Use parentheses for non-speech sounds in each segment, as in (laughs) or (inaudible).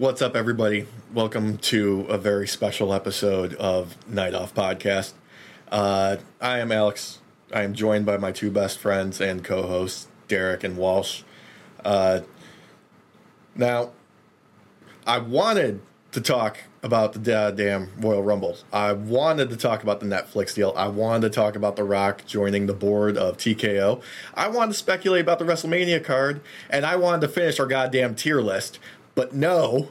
What's up, everybody? Welcome to a very special episode of Night Off Podcast. Uh, I am Alex. I am joined by my two best friends and co hosts, Derek and Walsh. Uh, now, I wanted to talk about the goddamn Royal Rumble. I wanted to talk about the Netflix deal. I wanted to talk about The Rock joining the board of TKO. I wanted to speculate about the WrestleMania card, and I wanted to finish our goddamn tier list. But no,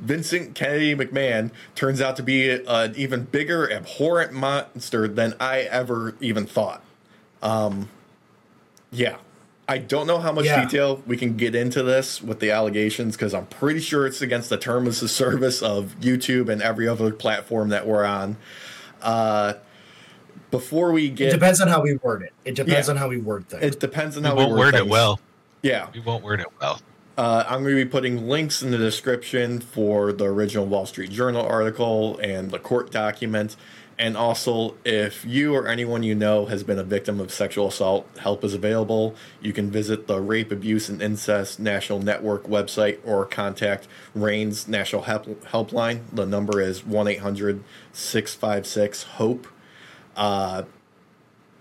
Vincent Kennedy McMahon turns out to be an even bigger, abhorrent monster than I ever even thought. Um, yeah. I don't know how much Yeah. detail we can get into this with the allegations because I'm pretty sure it's against the terms of service of YouTube and every other platform that we're on. Uh, before we get, It depends on how we word it. It depends Yeah. on how we word things. it depends on We how won't we word it well. Yeah, We won't word it well. Uh, I'm going to be putting links in the description for the original Wall Street Journal article and the court document. And also, if you or anyone you know has been a victim of sexual assault, help is available. You can visit the Rape, Abuse, and Incest National Network website or contact RAINN's National Help- Helpline. The number is 1 800 656 HOPE.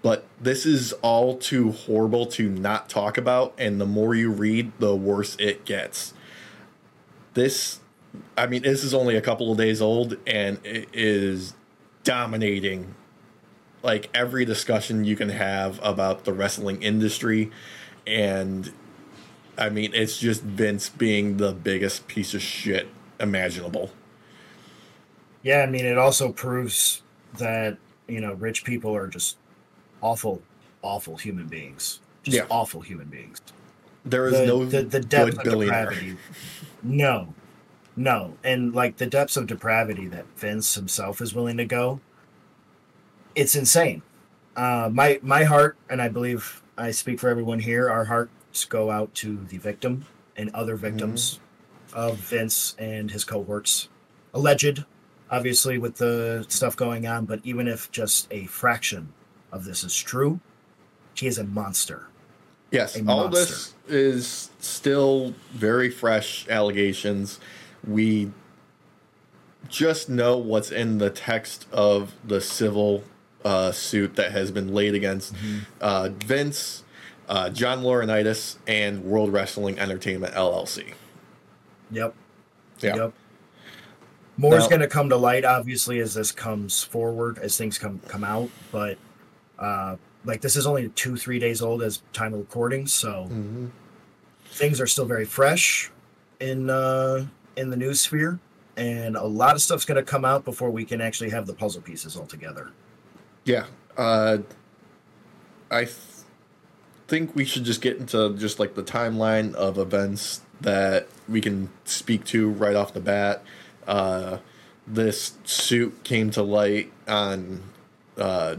But this is all too horrible to not talk about and the more you read the worse it gets. This i mean this is only a couple of days old and it is dominating like every discussion you can have about the wrestling industry. And i mean it's just vince being the biggest piece of shit imaginable. Yeah, I mean, it also proves that you know rich people are just awful, awful human beings. Just Yeah. awful human beings. there is the, no the, the depth of depravity. No, no, and like the depths of depravity that Vince himself is willing to go. It's insane. Uh, my my heart, and I believe I speak for everyone here. Our hearts go out to the victim and other victims of Vince and his cohorts. Alleged, obviously, with the stuff going on, but even if just a fraction of this is true, she is a monster. Yes, a all monster. this is still very fresh allegations. We just know what's in the text of the civil uh, suit that has been laid against uh, Vince, uh, John Laurinaitis, and World Wrestling Entertainment LLC. Yep. Yeah. Yep. More is going to come to light, obviously, as this comes forward, as things come come out. But uh, like this is only two three days old as time of recording, so Mm-hmm. things are still very fresh in uh, in the news sphere, and a lot of stuff's going to come out before we can actually have the puzzle pieces all together. Yeah, uh, I th- think we should just get into just like the timeline of events that we can speak to right off the bat. Uh, this suit came to light on, uh,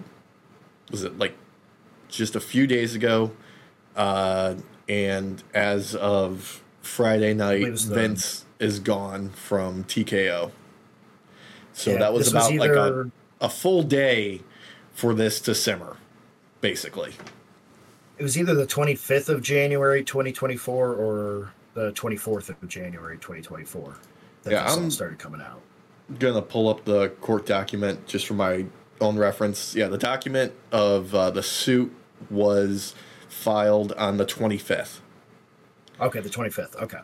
was it like just a few days ago? Uh, and as of Friday night, Vince is gone from TKO. So Yeah, that was about like a a full day for this to simmer, basically. It was either the 25th of January 2024 or the 24th of January 2024 that Yeah, this I'm- started coming out. gonna pull up the court document just for my own reference. Yeah, the document of uh, the suit was filed on the 25th. Okay, the 25th. Okay.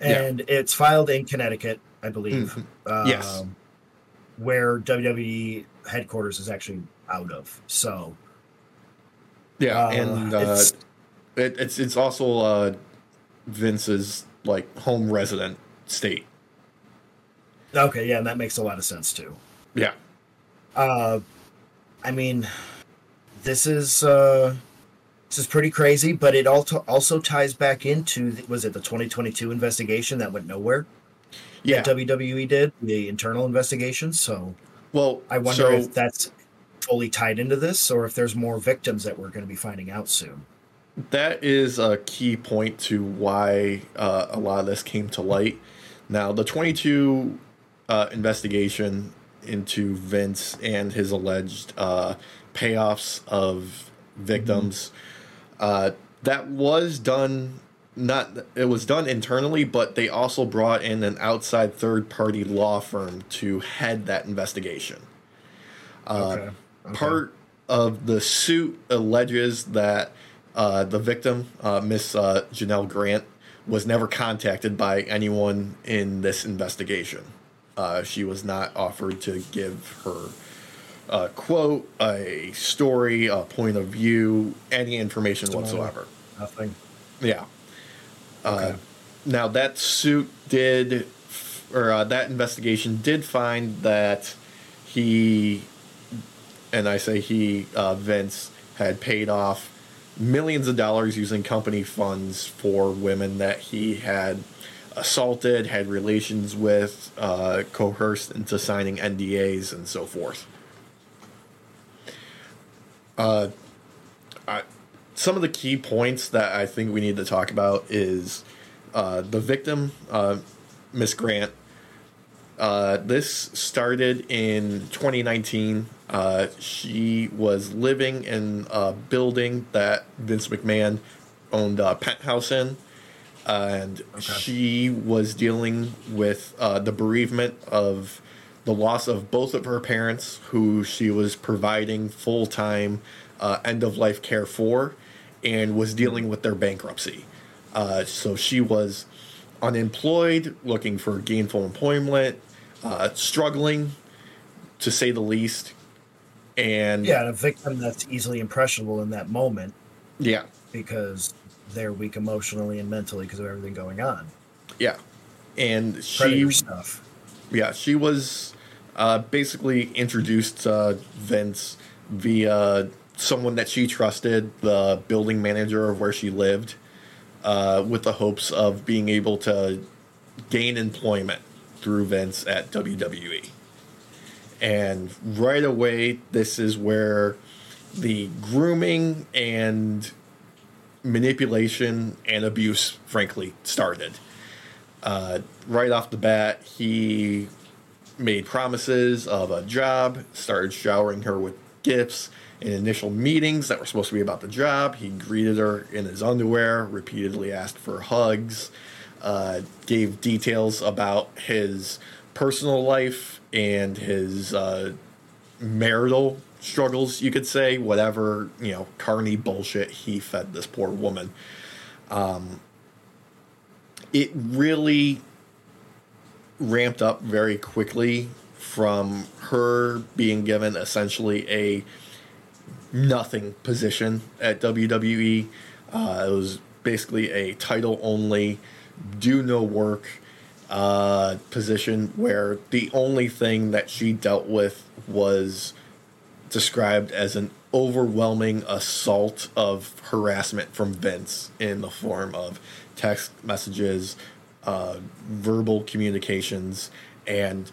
Yeah. And it's filed in Connecticut, I believe. Um, Yes. Where WWE headquarters is actually out of. So, Yeah, Uh, and uh, it's- it, it's it's also uh, Vince's like home resident state. okay, yeah, and that makes a lot of sense too. Yeah, Uh, I mean, this is uh, this is pretty crazy, but it also also ties back into the- was it the 2022 investigation that went nowhere? yeah. That WWE did the internal investigation. So well, I wonder so, if that's fully tied into this, or if there's more victims that we're going to be finding out soon. That is a key point to why uh, a lot of this came to light. Now, the 22 uh, investigation into Vince and his alleged uh, payoffs of victims uh, that was done not it was done internally, but they also brought in an outside third party law firm to head that investigation. Uh, Okay. Okay. Part of the suit alleges that uh, the victim, uh, Miss uh, Janel Grant, was never contacted by anyone in this investigation. Uh, she was not offered to give her a quote, a story, a point of view, any information whatsoever. Nothing. Yeah. Uh, Okay. now that suit did, or uh, that investigation did find that he, and I say he, uh, Vince had paid off millions of dollars using company funds for women that he had assaulted, had relations with, uh, coerced into signing NDAs and so forth. Uh, I, some of the key points that I think we need to talk about is uh, the victim, uh, Miss Grant. Uh, this started in 2019. Uh, she was living in a building that Vince McMahon owned a penthouse in, and she was dealing with uh, the bereavement of the loss of both of her parents, who she was providing full time uh, end of life care for, and was dealing with their bankruptcy. Uh, so she was unemployed, looking for gainful employment, uh, struggling to say the least. And Yeah, and a victim that's easily impressionable in that moment yeah, because they're weak emotionally and mentally because of everything going on. yeah. And she stuff. Yeah, she was uh, basically introduced to Vince via someone that she trusted, the building manager of where she lived, uh, with the hopes of being able to gain employment through Vince at WWE. And right away, this is where the grooming and manipulation and abuse, frankly, started uh, right off the bat, he made promises of a job, started showering her with gifts. In initial meetings that were supposed to be about the job, he greeted her in his underwear, repeatedly asked for hugs, uh, gave details about his personal life and his uh, marital struggles, you could say, whatever, you know, carny bullshit he fed this poor woman Um, it really ramped up very quickly from her being given essentially a nothing position at WWE. Uh, it was basically a title only, do no work uh, position where the only thing that she dealt with was described as an overwhelming assault of harassment from Vince in the form of text messages, uh, verbal communications, and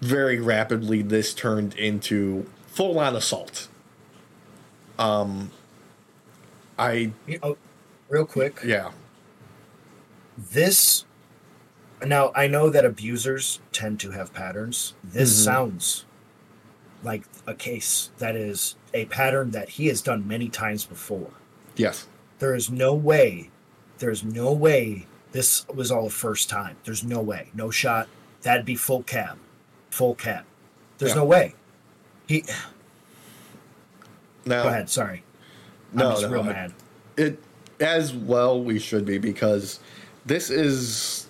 very rapidly this turned into full on assault. Um, I You know, real quick, yeah this. Now I know that abusers tend to have patterns. This Mhm. sounds like a case that is a pattern that he has done many times before. yes There is no way, there's no way this was all the first time. There's no way, no shot. That'd be full cab, full cab. There's Yeah. no way. He now go ahead. Sorry, no I'm just no, real I- mad. it as well we should be because this is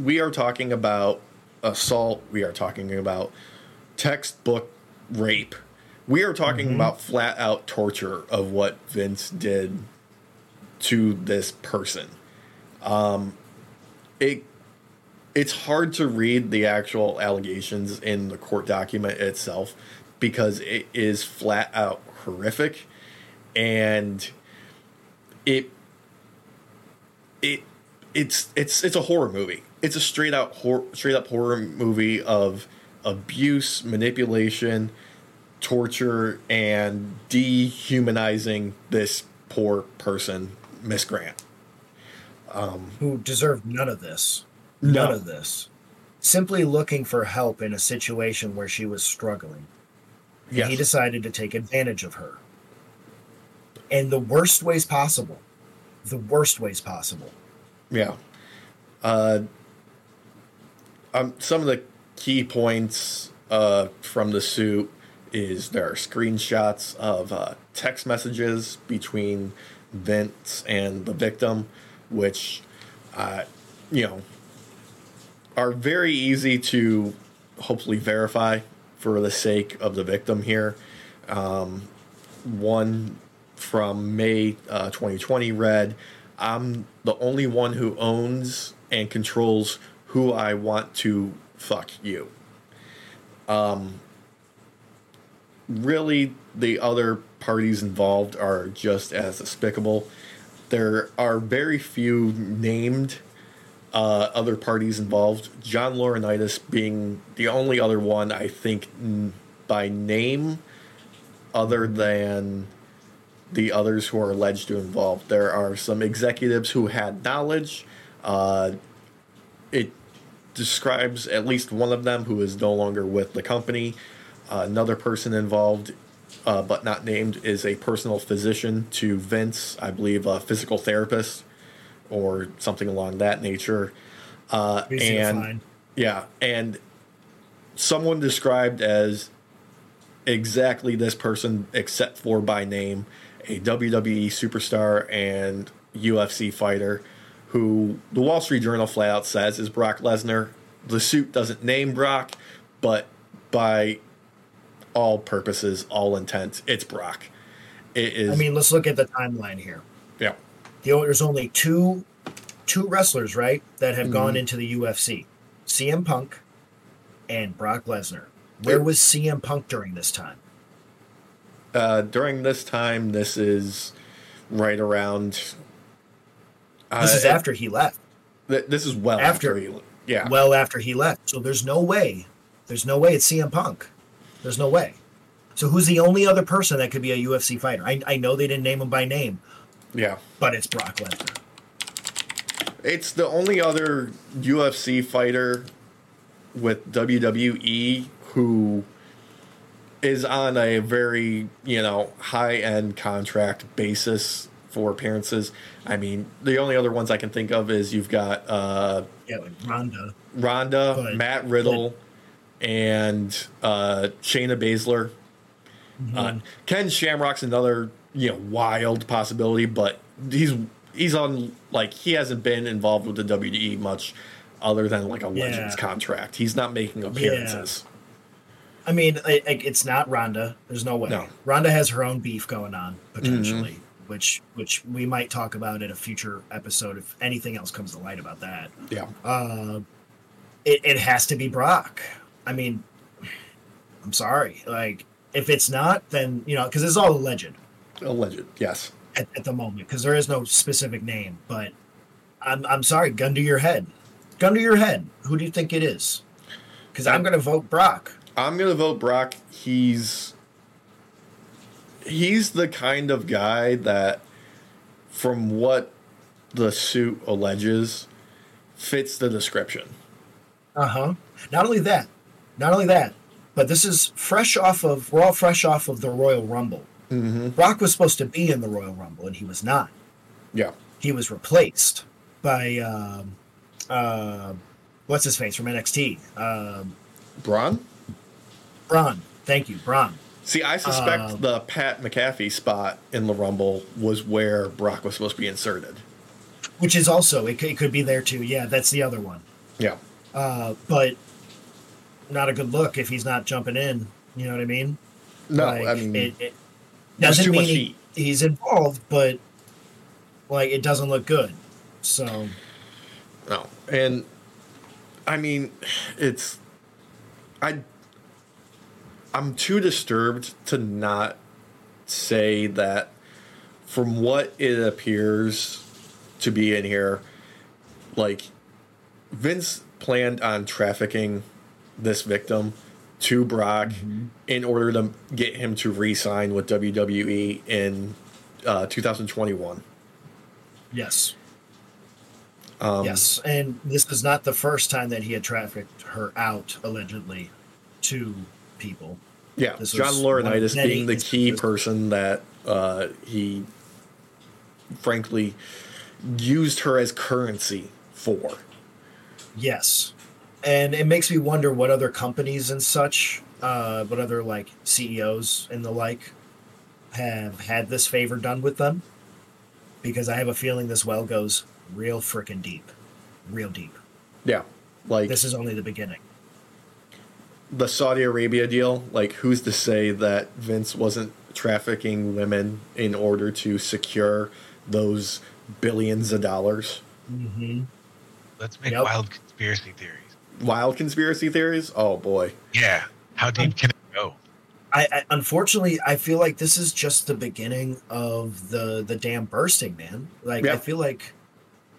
we are talking about assault we are talking about textbook rape we are talking Mhm. about flat out torture of what vince did to this person um it it's hard to read the actual allegations in the court document itself because it is flat out horrific and it it it's it's it's a horror movie. It's a straight out hor- straight up horror movie of abuse, manipulation, torture, and dehumanizing this poor person, Miss Grant. Who deserved none of this? None No. of this. Simply looking for help in a situation where she was struggling. And Yes. he decided to take advantage of her in the worst ways possible. the worst ways possible. Yeah. Uh, um, some of the key points uh, from the suit is there are screenshots of uh, text messages between Vince and the victim, which, uh, you know, are very easy to hopefully verify for the sake of the victim here. Um, one from May uh, 2020 read, I'm the only one who owns and controls who I want to fuck you. Um, really, the other parties involved are just as despicable. There are very few named uh, other parties involved. John Laurinaitis being the only other one I think n- by name, other than the others who are alleged to involved. There are some executives who had knowledge. Uh, describes at least one of them who is no longer with the company. Uh, another person involved, uh, but not named, is a personal physician to Vince, I believe, a physical therapist or something along that nature. Uh, and yeah, and someone described as exactly this person, except for by name, a WWE superstar and UFC fighter, who the Wall Street Journal flat out says is Brock Lesnar. The suit doesn't name Brock, but by all purposes, all intents, it's Brock. It is. I mean, let's look at the timeline here. yeah, The there's only two two wrestlers, right, that have gone into the UFC. CM Punk and Brock Lesnar. Where was CM Punk during this time? uh, during this time, this is right around. Uh, This is after he left. th- this is well after- after, he, yeah. Well after he left. So there's no way. There's no way it's CM Punk. There's no way. So who's the only other person that could be a UFC fighter? I, I know they didn't name him by name, yeah. but it's Brock Lesnar. It's the only other UFC fighter with WWE who is on a very, you know, high end contract basis for appearances. I mean, the only other ones I can think of is you've got uh, Yeah, like Ronda. Ronda, But- Matt Riddle, and uh, Shayna Baszler. Uh, Ken Shamrock's another you know wild possibility, but he's he's on like he hasn't been involved with the WWE much, other than like a Legends contract. He's not making appearances. I mean, I- I- it's not Ronda. There's no way. No. Ronda has her own beef going on potentially, which which we might talk about in a future episode if anything else comes to light about that. Yeah, Uh, it it has to be Brock. I mean, I'm sorry. Like, if it's not, then you know, because it's all alleged alleged. Yes. at, at the moment, because there is no specific name. But I'm I'm sorry. Gun to your head. Gun to your head. Who do you think it is? Because I'm gonna vote Brock. I'm gonna vote Brock. He's he's the kind of guy that, from what the suit alleges, fits the description. Uh huh. Not only that, not only that, but this is fresh off of. We're all fresh off of the Royal Rumble. Mm-hmm. Brock was supposed to be in the Royal Rumble, and he was not. Yeah. He was replaced by um, uh, what's his face from NXT. Um, Bron. Bron. Thank you, Bron. See, I suspect Uh, the Pat McAfee spot in the Rumble was where Brock was supposed to be inserted. Which is also it could, it could be there too. Yeah, that's the other one. Yeah. Uh, but not a good look if he's not jumping in. You know what I mean? No, Like, I mean, it, it doesn't too mean much he, he's involved, but like it doesn't look good. So no, and I mean, it's I. I'm too disturbed to not say that from what it appears to be in here, like Vince planned on trafficking this victim to Brock in order to get him to re-sign with WWE in uh, 2021. yes, Um, yes, and this is not the first time that he had trafficked her out allegedly to people. Yeah, This John was one of Laurinaitis being the key instances. person that uh, he, frankly, used her as currency for. Yes. And it makes me wonder what other companies and such, uh, what other like CEOs and the like have had this favor done with them. Because I have a feeling this well goes real freaking deep. Real deep. Yeah. Like This is only the beginning. The Saudi Arabia deal, like who's to say that Vince wasn't trafficking women in order to secure those billions of dollars? Mm-hmm. Let's make Yep. wild conspiracy theories. Wild conspiracy theories? Oh boy. Yeah. How deep can it go? I, I unfortunately I feel like this is just the beginning of the the dam bursting, man. Like Yeah. I feel like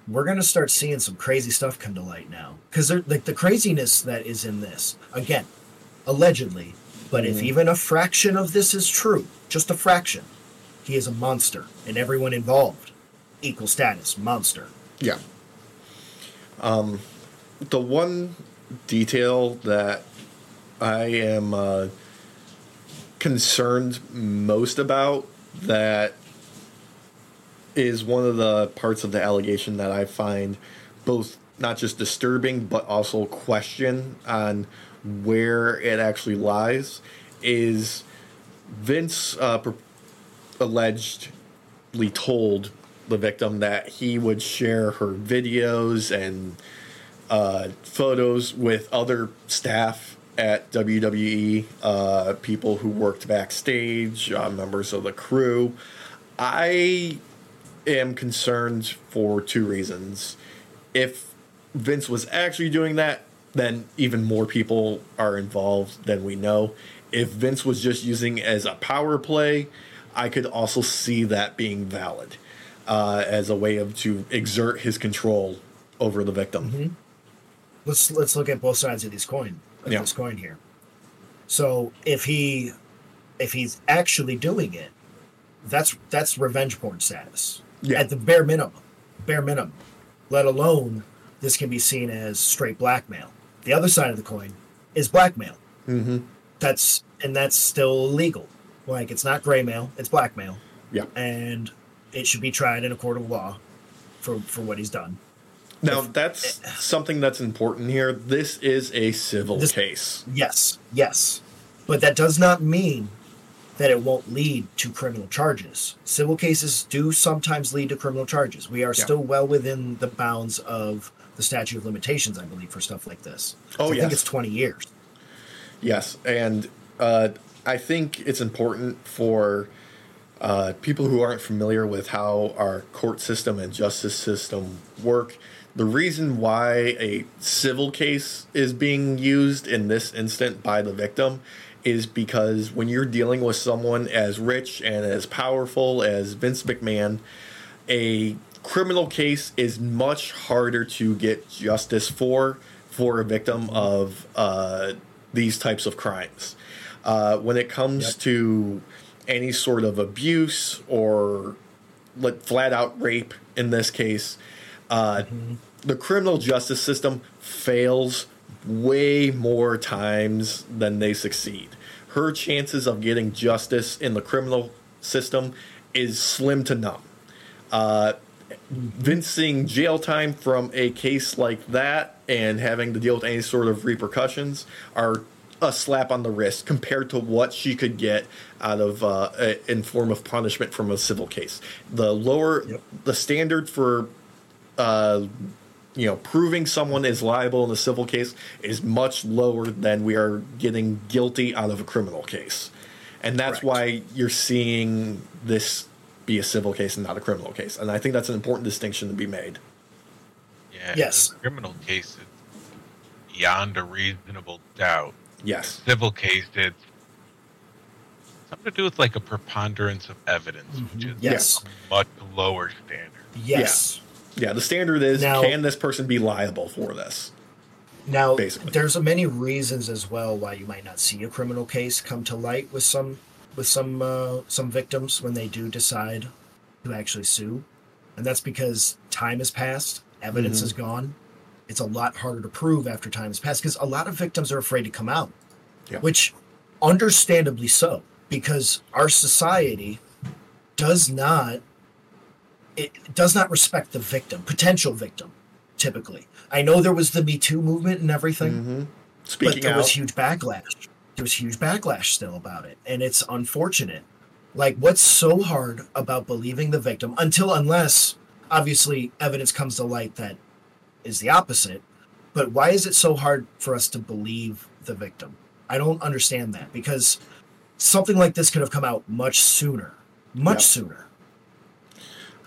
we're gonna start seeing some crazy stuff come to light now because like the craziness that is in this again, allegedly. But if Mhm. even a fraction of this is true, just a fraction, he is a monster, and everyone involved, equal status, monster. Yeah. Um, the one detail that I am uh, concerned most about that is one of the parts of the allegation that I find both not just disturbing but also question on where it actually lies is Vince uh, allegedly told the victim that he would share her videos and uh, photos with other staff at WWE, uh, people who worked backstage, uh, members of the crew. I am concerned for two reasons. If Vince was actually doing that, then even more people are involved than we know. If Vince was just using as a power play, I could also see that being valid uh, as a way of to exert his control over the victim. let's let's look at both sides of this coin of Yeah. this coin here. So if he if he's actually doing it, that's that's revenge porn status. Yeah. At the bare minimum. Bare minimum. Let alone this can be seen as straight blackmail. The other side of the coin is blackmail. Mm-hmm. That's and that's still illegal. Like it's not gray mail, it's blackmail. Yeah. And it should be tried in a court of law for for what he's done. Now that's something that's important here. This is a civil This- case. Yes, yes. But that does not mean that it won't lead to criminal charges. Civil cases do sometimes lead to criminal charges. We are Yeah. still well within the bounds of the statute of limitations, I believe, for stuff like this. Oh, I yes. think it's 20 years. Yes, and uh, I think it's important for uh, people who aren't familiar with how our court system and justice system work. The reason why a civil case is being used in this instant by the victim is because when you're dealing with someone as rich and as powerful as Vince McMahon, a criminal case is much harder to get justice for for a victim of uh, these types of crimes. Uh, when it comes Yep. to any sort of abuse or like flat out rape in this case, uh, the criminal justice system fails way more times than they succeed. Her chances of getting justice in the criminal system is slim to none. Vince seeing jail time from a case like that and having to deal with any sort of repercussions are a slap on the wrist compared to what she could get out of uh, a- in form of punishment from a civil case. The lower Yep. the standard for uh, you know proving someone is liable in a civil case is much lower than we are getting guilty out of a criminal case, and that's Correct. why you're seeing this be a civil case and not a criminal case. And I think that's an important distinction to be made. Yeah. Yes. a criminal case, it's beyond a reasonable doubt. Yes. Civil case, it's something to do with like a preponderance of evidence, which mm-hmm. is Yes. a much lower standard. Yes. Yeah, the standard is Now- can this person be liable for this? Now, Basically. there's many reasons as well why you might not see a criminal case come to light with some with some uh, some victims when they do decide to actually sue, and that's because time has passed, evidence Mhm. is gone. It's a lot harder to prove after time has passed because a lot of victims are afraid to come out, Yeah. which understandably so because our society does not it does not respect the victim, potential victim, typically. I know there was the Me Too movement and everything, hmm but there out, was huge backlash. There was huge backlash still about it, and it's unfortunate. Like, what's so hard about believing the victim until, unless, obviously, evidence comes to light that is the opposite. But why is it so hard for us to believe the victim? I don't understand that because something like this could have come out much sooner, much Yep. sooner.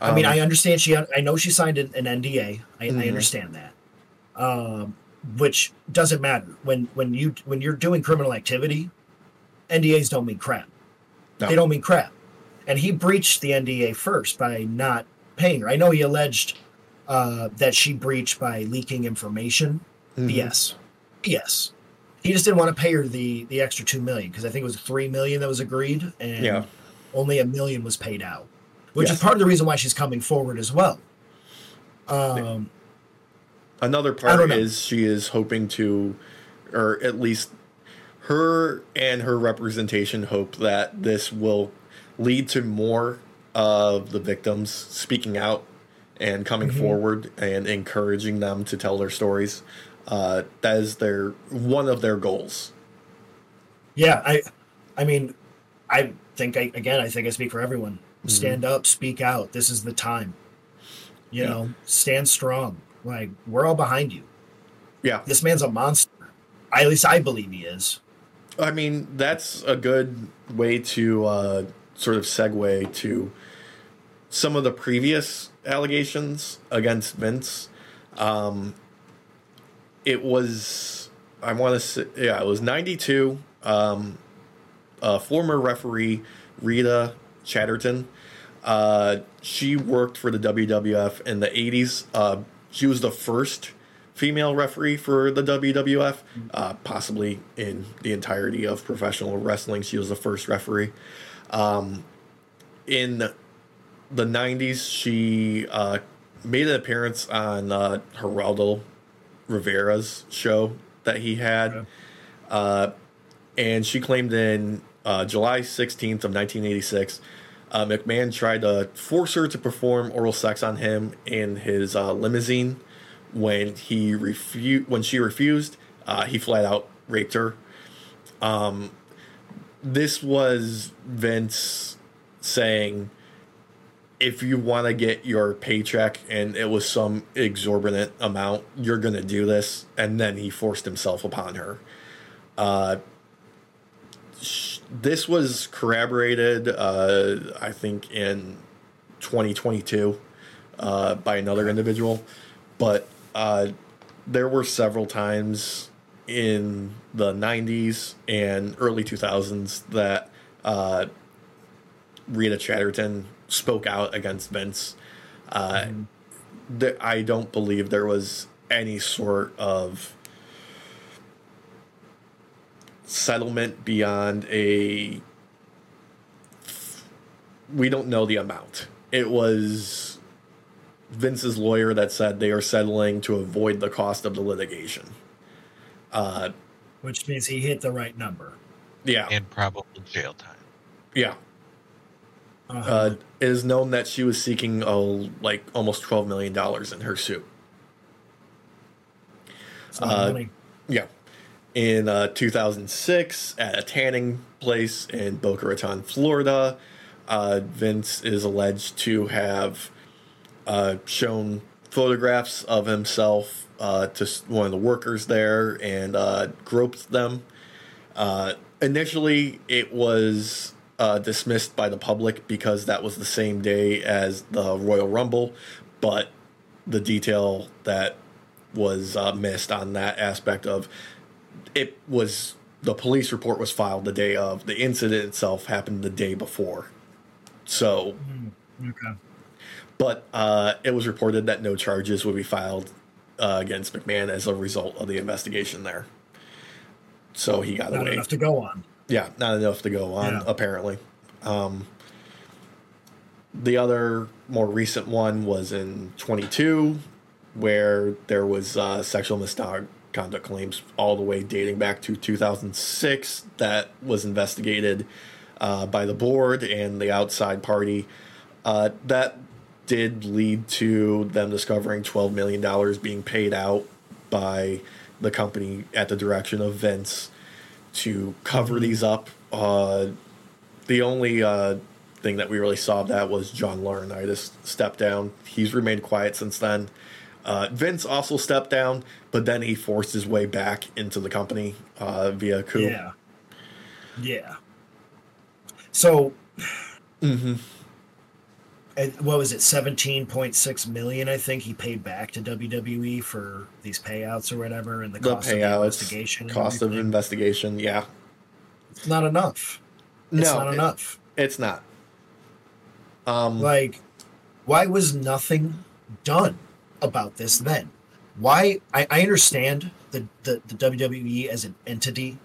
I mean, um, I understand she. I know she signed an, an NDA. I, I Mhm. understand that, um, which doesn't matter when when you when you're doing criminal activity. NDAs don't mean crap. No. They don't mean crap. And he breached the NDA first by not paying her. I know he alleged uh, that she breached by leaking information. mhm. Yes, yes. He just didn't want to pay her the the extra two million because I think it was three million that was agreed, and Yeah. only a million was paid out, which Yes. is part of the reason why she's coming forward as well. Um, Another part is she is hoping to, or at least her and her representation hope that this will lead to more of the victims speaking out and coming Mhm. forward and encouraging them to tell their stories. Uh, that is their one of their goals. yeah, I, I mean, I think I again, I think I speak for everyone. Stand up, speak out. This is the time. You Yeah. know, stand strong. Like we're all behind you. Yeah, This man's a monster. I, at least I believe he is. I mean that's a good way to uh, sort of segue to some of the previous allegations against Vince. Um, it was I want to say yeah it was ninety two. Um, uh, former referee Rita Chatterton. Uh, she worked for the WWF in the eighties. Uh, she was the first female referee for the WWF, uh, possibly in the entirety of professional wrestling. She was the first referee. Um, in the 90s, she uh, made an appearance on uh, Geraldo Rivera's show that he had. Uh, and she claimed in uh, July 16th of 1986, uh, McMahon tried to force her to perform oral sex on him in his uh, limousine. When he refu- when she refused, uh, he flat out raped her. Um, this was Vince saying, if you want to get your paycheck and it was some exorbitant amount, you're to do this. And then he forced himself upon her. Uh, this was corroborated, uh, I think, in 2022 uh, by another individual. But uh, there were several times in the 90s and early 2000s that uh, Rita Chatterton spoke out against Vince. Uh, th- I don't believe there was any sort of settlement beyond a. We don't know the amount. It was Vince's lawyer that said they are settling to avoid the cost of the litigation. Uh, Which means he hit the right number. yeah, and probably jail time. yeah. Uh-huh. Uh, it is known that she was seeking oh, like almost twelve million dollars in her suit. It's a lot of uh. Yeah. In uh, 2006, at a tanning place in Boca Raton, Florida, uh, Vince is alleged to have uh, shown photographs of himself uh, to one of the workers there and uh, groped them. Uh, initially, it was dismissed by the public because that was the same day as the Royal Rumble, but the detail that was missed on that aspect of it was the police report was filed the day of the incident itself happened the day before so Okay. but uh, it was reported that no charges would be filed uh, against mcmahon as a result of the investigation there so he got Not away enough to go on. yeah, not enough to go on, Yeah. apparently. Um, the other more recent one was in 22, where there was uh, sexual misconduct claims all the way dating back to 2006 that was investigated uh, by the board and the outside party. Uh, that did lead to them discovering $12 million being paid out by the company at the direction of Vince to cover these up. Uh, the only uh, thing that we really saw of that was John Laurinaitis stepped down. He's remained quiet since then. Uh, Vince also stepped down, but then he forced his way back into the company uh, via coup. Yeah. Yeah. So, hmm what was it? Seventeen point six million, I think he paid back to WWE for these payouts or whatever, and the, The cost of the investigation. cost of investigation. Yeah. It's not enough. It's no, not it- enough. it's not. Um, Like, why was nothing done about this then? Why? I, I understand the, the, the WWE as an entity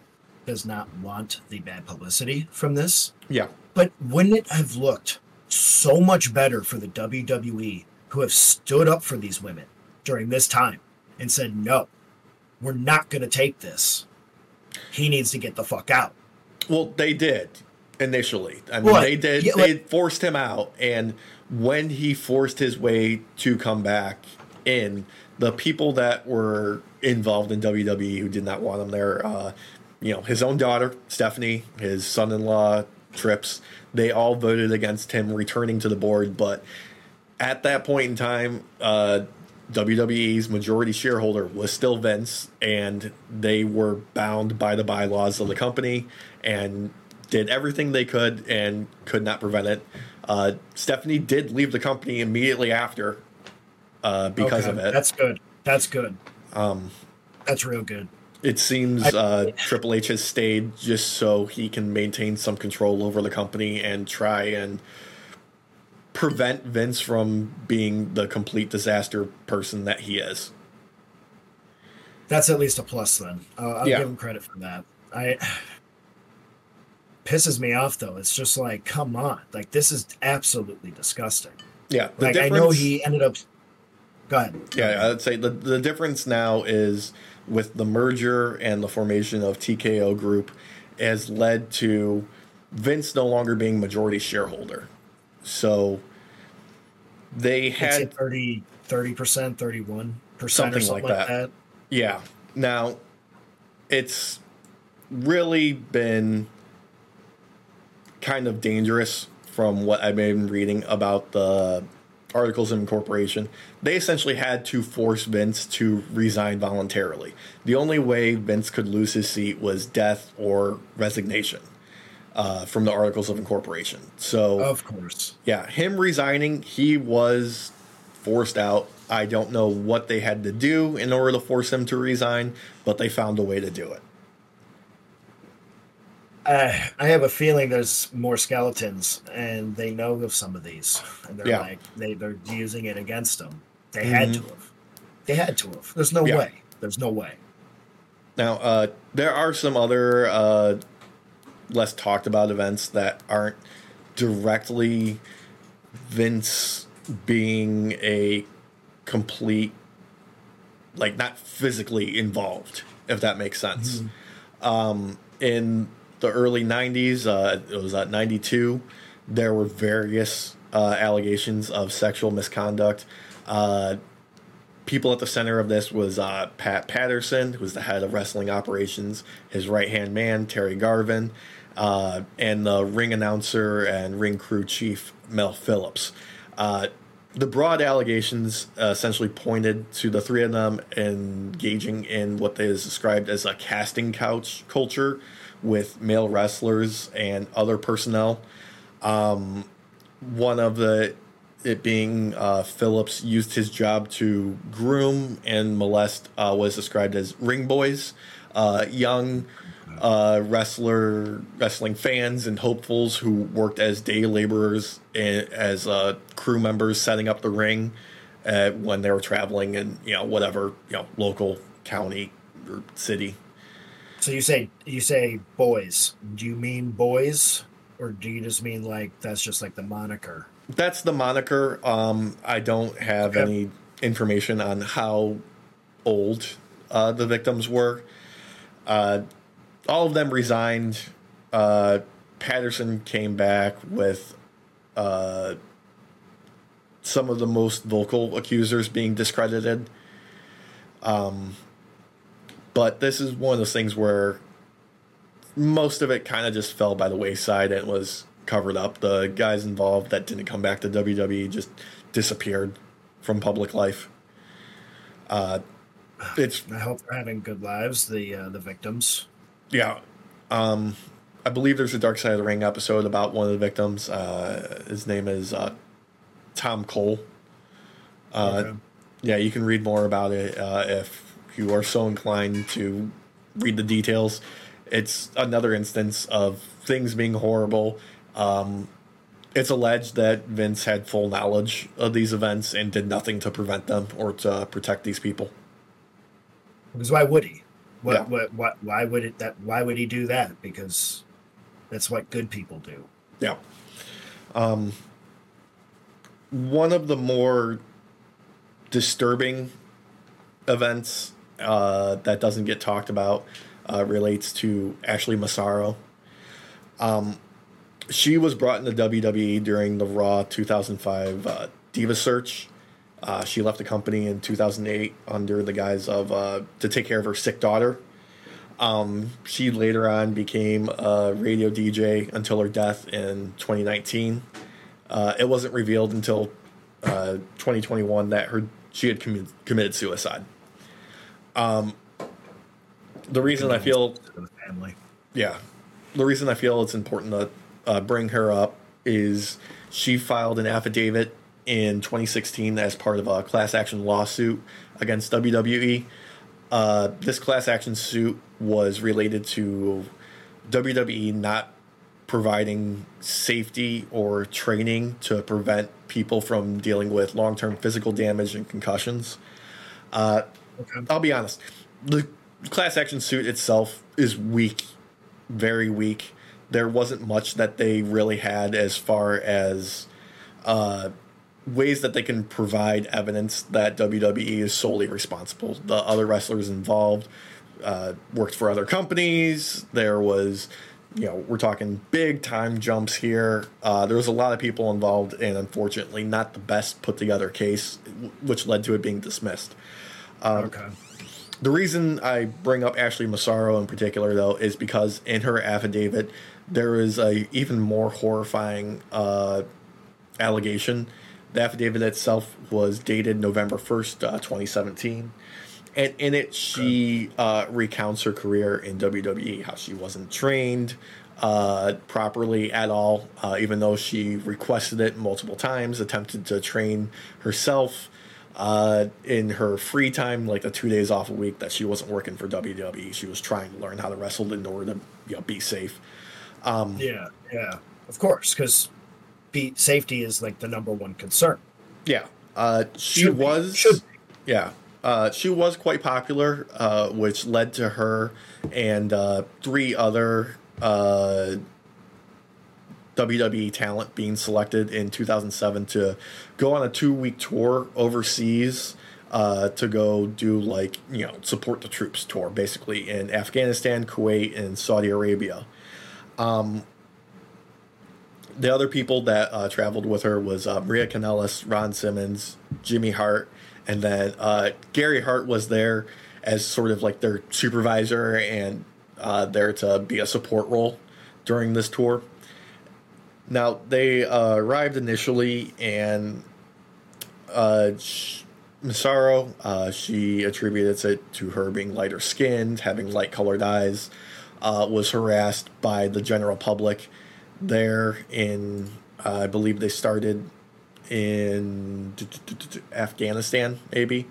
does not want the bad publicity from this, yeah. but wouldn't it have looked so much better for the WWE who have stood up for these women during this time and said, no, we're not going to take this. He needs to get the fuck out. Well, they did initially. I mean, they did. Yeah, they like- forced him out, and when he forced his way to come back in, the people that were involved in WWE who did not want him there, uh, you know, his own daughter Stephanie, his son-in-law Trips, they all voted against him returning to the board. But at that point in time, uh, WWE's majority shareholder was still Vince, and they were bound by the bylaws of the company and did everything they could and could not prevent it. Uh, Stephanie did leave the company immediately after uh, because Okay, of it. That's good. That's good. Um, That's real good. it seems uh, Triple H has stayed just so he can maintain some control over the company and try and prevent Vince from being the complete disaster person that he is. That's at least a plus then. Uh, I'll Yeah. give him credit for that. I (sighs) pisses me off though. It's just like, come on, like this is absolutely disgusting. Yeah, Like I know he ended up. Go ahead. Yeah, I'd say the the difference now is with the merger and the formation of TKO Group has led to Vince no longer being majority shareholder. So they had at 30 percent, thirty one percent, Something something like like that. that. Yeah. Now, it's really been kind of dangerous from what I've been reading about the articles of incorporation. They essentially had to force Vince to resign voluntarily. The only way Vince could lose his seat was death or resignation uh, from the articles of incorporation. So, Of course. yeah, him resigning, he was forced out. I don't know what they had to do in order to force him to resign, but they found a way to do it. Uh, (sighs) I have a feeling there's more skeletons, and they know of some of these, and they're Yeah. like they they're using it against them. They had Mhm. to have. They had to have. There's no Yeah. way. There's no way. Now, uh, there are some other uh, less talked about events that aren't directly Vince being a complete, like, not physically involved, if that makes sense. Um, in the early 90s, uh, it was at 92, there were various uh, allegations of sexual misconduct. Uh, people at the center of this was uh, Pat Patterson, who was the head of wrestling operations, his right hand man, Terry Garvin, uh, and the ring announcer and ring crew chief, Mel Phillips. Uh, the broad allegations uh, essentially pointed to the three of them engaging in what is described as a casting couch culture with male wrestlers and other personnel one of the it being uh, Phillips used his job to groom and molest uh, was described as ring boys, uh, young uh, wrestler wrestling fans and hopefuls who worked as day laborers and as uh, crew members setting up the ring uh, when they were traveling in you know whatever you know local county or city. So you say you say boys. Do you mean boys, or do you just mean like that's just like the moniker? That's the moniker. Um, I don't have Okay. any information on how old uh, the victims were. Uh, all of them resigned. Uh, Patterson came back with uh, some of the most vocal accusers being discredited. Um, but this is one of those things where most of it kind of just fell by the wayside and was covered up. The guys involved that didn't come back to WWE just disappeared from public life. Uh, it's I hope they're having good lives. The uh, the victims. yeah. Um, I believe there's a Dark Side of the Ring episode about one of the victims. Uh, his name is uh, Tom Cole. Uh, Okay. Yeah, you can read more about it uh, if you are so inclined to read the details. It's another instance of things being horrible. Um, it's alleged that Vince had full knowledge of these events and did nothing to prevent them or to protect these people. Because why would he? What, Yeah. what, what, why would it that? Why would he do that? Because that's what good people do. Yeah. Um, one of the more disturbing events uh, that doesn't get talked about uh, relates to Ashley Massaro. Um, she was brought into WWE during the Raw 2005 uh, Diva Search. Uh, she left the company in 2008 under the guise of uh, to take care of her sick daughter. Um, she later on became a radio DJ until her death in 2019. Uh, it wasn't revealed until uh, 2021 that her she had commi- committed suicide. Um, the reason I feel yeah. The reason I feel it's important to uh, bring her up is she filed an affidavit in 2016 as part of a class action lawsuit against WWE. Uh, this class action suit was related to WWE not providing safety or training to prevent people from dealing with long term physical damage and concussions. Uh, Okay. I'll be honest. The class action suit itself is weak, very weak. There wasn't much that they really had as far as uh, ways that they can provide evidence that WWE is solely responsible. The other wrestlers involved uh, worked for other companies. There was, you know, we're talking big time jumps here. Uh, there was a lot of people involved, and unfortunately, not the best put together case, which led to it being dismissed. Um, okay. The reason I bring up Ashley Massaro in particular, though, is because in her affidavit, there is a even more horrifying uh, allegation. The affidavit itself was dated November 1st, uh, 2017. And in it, she uh, recounts her career in WWE, how she wasn't trained uh, properly at all, uh, even though she requested it multiple times, attempted to train herself uh, in her free time, like the two days off a week that she wasn't working for WWE. She was trying to learn how to wrestle in order to you know, be safe. Um, Yeah, yeah, of course, because be safety is like the number one concern. Yeah, uh, she Should was. Be. Yeah, uh, she was quite popular, uh, which led to her and uh, three other uh, WWE talent being selected in 2007 to go on a two-week tour overseas. Uh, to go do like you know support the troops tour basically in Afghanistan, Kuwait, and Saudi Arabia. Um, the other people that uh, traveled with her was uh, Maria Kanellis, Ron Simmons, Jimmy Hart, and then uh, Gary Hart was there as sort of like their supervisor and uh, there to be a support role during this tour. Now they uh, arrived initially, and uh, Massaro uh, she attributed it to her being lighter skinned, having light colored eyes, uh, was harassed by the general public there in uh, I believe they started in Afghanistan maybe.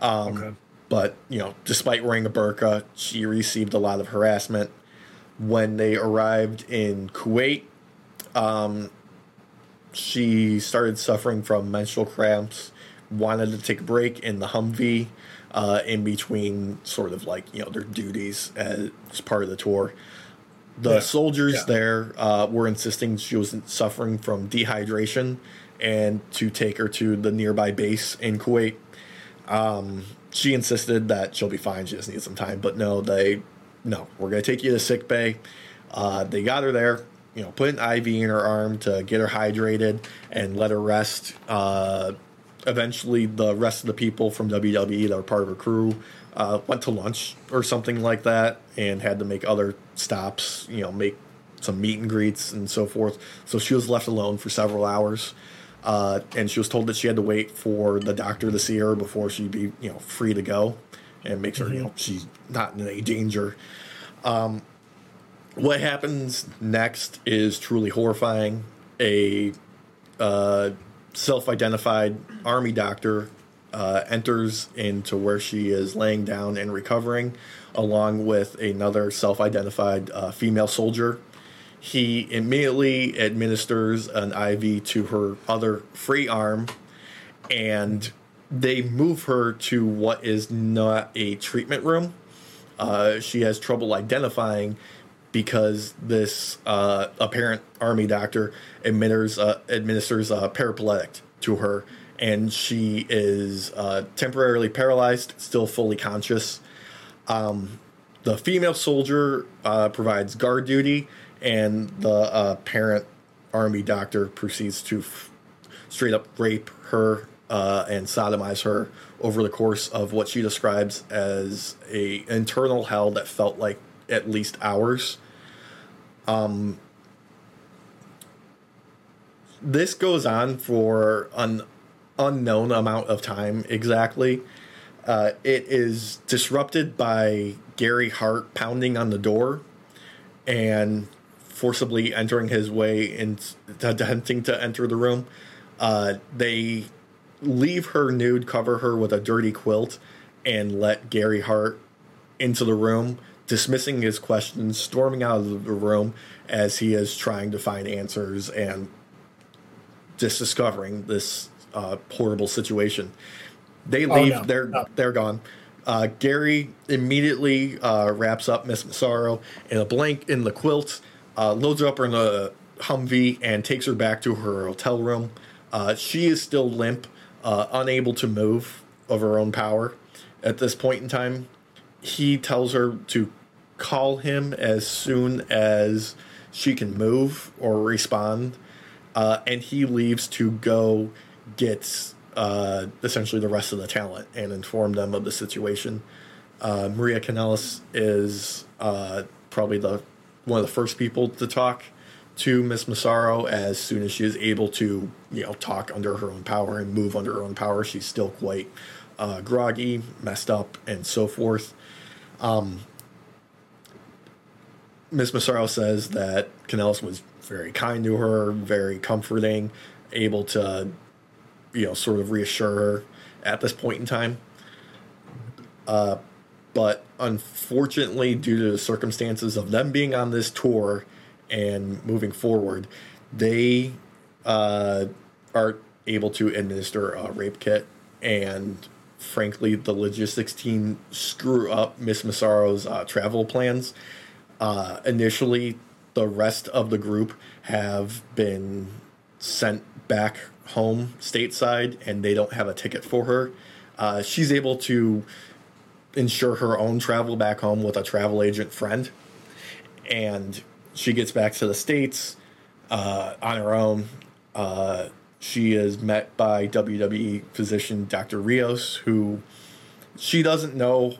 Um, Okay. But you know, despite wearing a burqa, she received a lot of harassment. When they arrived in Kuwait, um, she started suffering from menstrual cramps. Wanted to take a break in the Humvee, uh, in between sort of like you know their duties as part of the tour. The Yeah. soldiers Yeah. there uh, were insisting she was suffering from dehydration and to take her to the nearby base in Kuwait. Um, she insisted that she'll be fine. She just needs some time. But no, they, no, we're going to take you to sick bay. Uh, they got her there. You know, put an IV in her arm to get her hydrated and let her rest. Uh, eventually, the rest of the people from WWE that were part of her crew uh, went to lunch or something like that and had to make other stops, you know, make some meet and greets and so forth. So she was left alone for several hours. Uh, and she was told that she had to wait for the doctor to see her before she'd be, you know, free to go and make sure, you know, she's not in any danger. Um, what happens next is truly horrifying. A uh, self identified army doctor uh, enters into where she is laying down and recovering, along with another self identified uh, female soldier. He immediately administers an IV to her other free arm, and they move her to what is not a treatment room. Uh, she has trouble identifying because this uh, apparent army doctor administers, uh, administers a paraplegic to her, and she is uh, temporarily paralyzed, still fully conscious. Um, the female soldier uh, provides guard duty, and the uh, parent army doctor proceeds to f- straight up rape her uh, and sodomize her over the course of what she describes as a internal hell that felt like at least hours. Um, this goes on for an unknown amount of time exactly. Uh, it is disrupted by Gary Hart pounding on the door and forcibly entering his way and attempting to enter the room. Uh, they leave her nude, cover her with a dirty quilt, and let Gary Hart into the room, dismissing his questions, storming out of the room as he is trying to find answers and just discovering this uh, horrible situation. They leave. no, they're no. they're gone. Uh, Gary immediately uh, wraps up Miss Massaro in a blank in the quilt, uh, loads her up in a Humvee, and takes her back to her hotel room. Uh, she is still limp, uh, unable to move of her own power at this point in time. He tells her to call him as soon as she can move or respond, uh, and he leaves to go get uh, essentially the rest of the talent and inform them of the situation. Uh, Maria Kanellis is uh, probably the one of the first people to talk to Miss Massaro as soon as she is able to, you know, talk under her own power and move under her own power. She's still quite uh, groggy, messed up, and so forth. Um, Miss Massaro says that Kanellis was very kind to her, very comforting, able to, you know, sort of reassure her at this point in time. Uh, but unfortunately, due to the circumstances of them being on this tour and moving forward, they uh, are able to administer a rape kit. And frankly, the logistics team screw up Miss Massaro's uh, travel plans. Uh, initially, the rest of the group have been sent back home stateside, and they don't have a ticket for her. Uh, she's able to ensure her own travel back home with a travel agent friend, and she gets back to the states uh, on her own. She is met by WWE physician Dr. Rios, who she doesn't know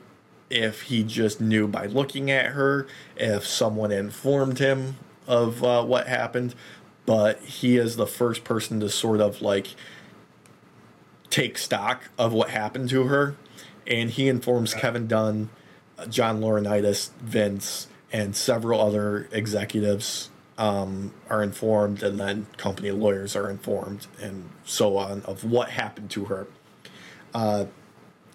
if he just knew by looking at her, if someone informed him of uh, what happened, but he is the first person to sort of like take stock of what happened to her. And he informs Kevin Dunn, John Laurinaitis, Vince, and several other executives um, are informed, and then company lawyers are informed, and so on, of what happened to her. Uh,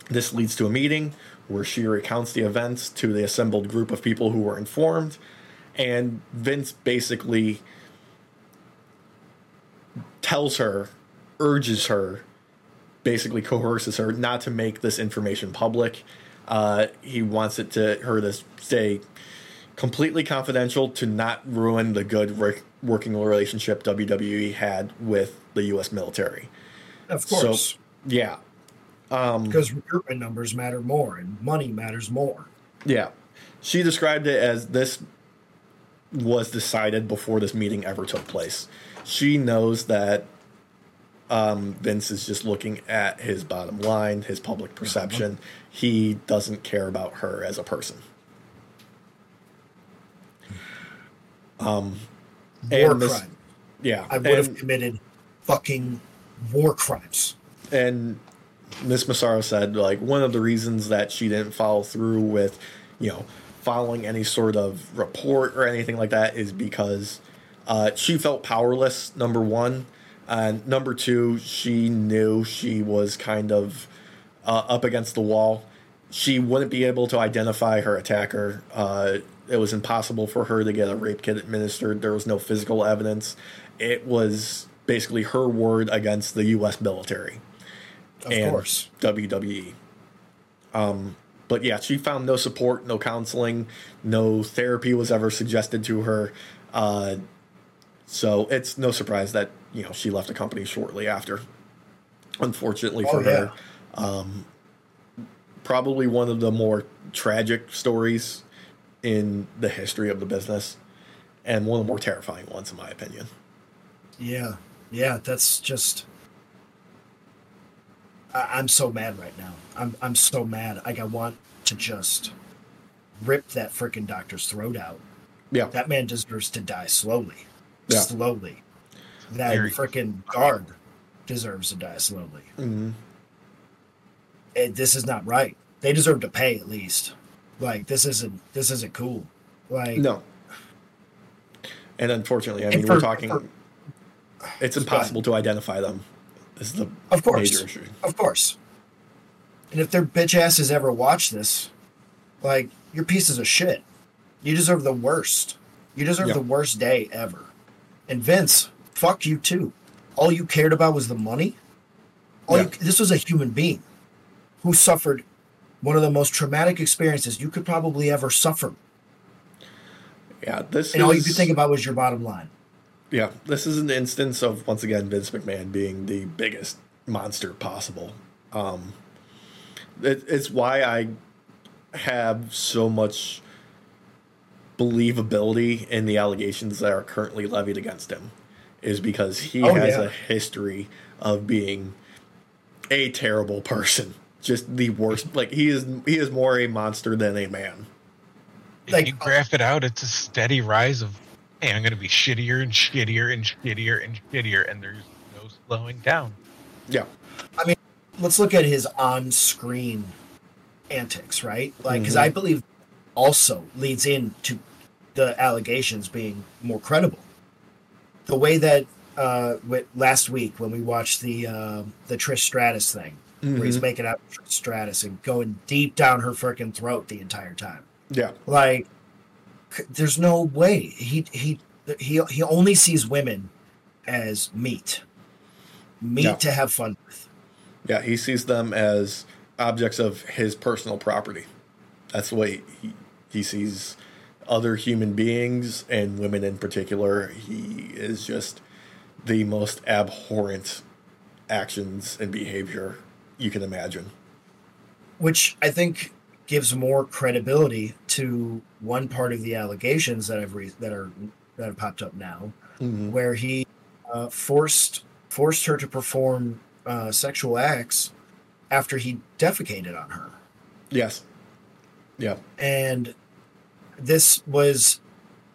this leads to a meeting where she recounts the events to the assembled group of people who were informed, and Vince basically tells her, urges her, basically coerces her not to make this information public. Uh, he wants it to her to stay completely confidential to not ruin the good work, working relationship WWE had with the U.S. military. Of course. So, yeah, Um, because recruitment numbers matter more and money matters more. Yeah. She described it as this was decided before this meeting ever took place. She knows that um, Vince is just looking at his bottom line, his public perception. He doesn't care about her as a person. Um, War and this- crime. yeah, I would have committed fucking war crimes. and Miss Massaro said like one of the reasons that she didn't follow through with, you know, following any sort of report or anything like that is because uh, she felt powerless. Number one, and number two, she knew she was kind of uh, up against the wall. She wouldn't be able to identify her attacker. Uh, it was impossible for her to get a rape kit administered. There was no physical evidence. It was basically her word against the U.S. military Of and course. WWE. Um, but yeah, she found no support, no counseling, no therapy was ever suggested to her. Uh, so it's no surprise that you know she left the company shortly after. Unfortunately for Oh, her, um, probably one of the more tragic stories in the history of the business, and one of the more terrifying ones, in my opinion. Yeah. Yeah, that's just I, I'm so mad right now. I'm I'm so mad. Like I want to just rip that freaking doctor's throat out. Yeah, That man deserves to die slowly. Yeah. Slowly. That freaking guard deserves to die slowly. Mhm. It, this is not right. They deserve to pay at least. Like this isn't this isn't cool. Like No. And unfortunately, I mean, for- we're talking. for- it's impossible to identify them. This is the Of course. major issue. Of course. And if their bitch asses ever watch this, like, you're pieces of shit. You deserve the worst. You deserve Yeah. the worst day ever. And Vince, fuck you too. All you cared about was the money. All Yeah. you, this was a human being who suffered one of the most traumatic experiences you could probably ever suffer. Yeah, this And is. all you could think about was your bottom line. Yeah, this is an instance of once again Vince McMahon being the biggest monster possible. Um, it, it's why I have so much believability in the allegations that are currently levied against him, is because he Oh, has yeah. a history of being a terrible person, just the worst. Like he is, he is more a monster than a man. If Like- you graph it out, it's a steady rise of, hey, I'm going to be shittier and shittier and shittier and shittier, and there's no slowing down. Yeah, I mean, let's look at his on-screen antics, right? Like, because Mhm. I believe also leads into the allegations being more credible. The way that uh, with, last week when we watched the uh, the Trish Stratus thing, where he's Mhm. making out Stratus and going deep down her freaking throat the entire time, yeah, like, there's no way he he he he only sees women as meat, meat Yeah. to have fun with. Yeah, he sees them as objects of his personal property. That's the way he, he sees other human beings and women in particular. He is just the most abhorrent actions and behavior you can imagine. which I think gives more credibility to one part of the allegations that have re- that are that have popped up now, Mhm. where he uh, forced forced her to perform uh, sexual acts after he defecated on her, Yes. Yeah. and this was,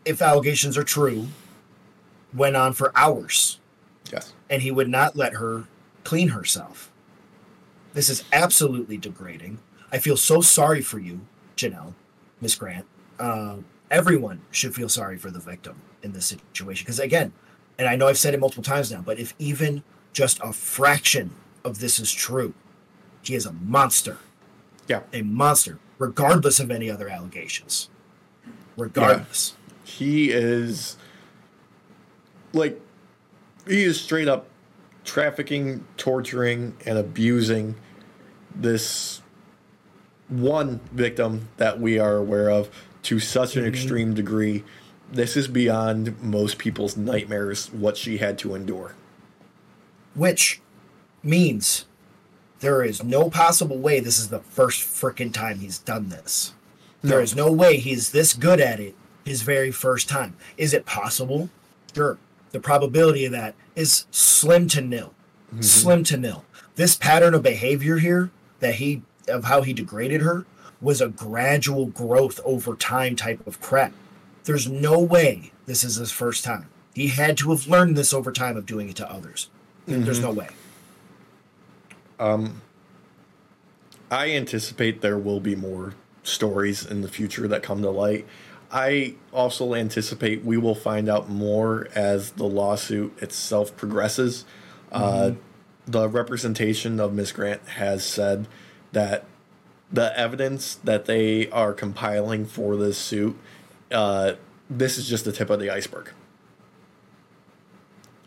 if allegations are true, went on for hours, Yes. and he would not let her clean herself. This is absolutely degrading. I feel so sorry for you, Janel, Miss Grant. Uh, everyone should feel sorry for the victim in this situation. Because again, and I know I've said it multiple times now, but if even just a fraction of this is true, he is a monster. Yeah. A monster, regardless of any other allegations. Regardless. He is like he is straight up trafficking, torturing, and abusing this one victim that we are aware of to such an Mhm. extreme degree. This is beyond most people's nightmares what she had to endure. which means there is no possible way this is the first freaking time he's done this. There is no way he's this good at it his very first time. Is it possible? Sure. The probability of that is slim to nil. Slim to nil. This pattern of behavior here that he of how he degraded her was a gradual growth over time type of crap. There's no way this is his first time. He had to have learned this over time of doing it to others. There's no way. Um, I anticipate there will be more stories in the future that come to light. I also anticipate we will find out more as the lawsuit itself progresses. Uh, the representation of Ms. Grant has said that the evidence that they are compiling for this suit, uh, this is just the tip of the iceberg.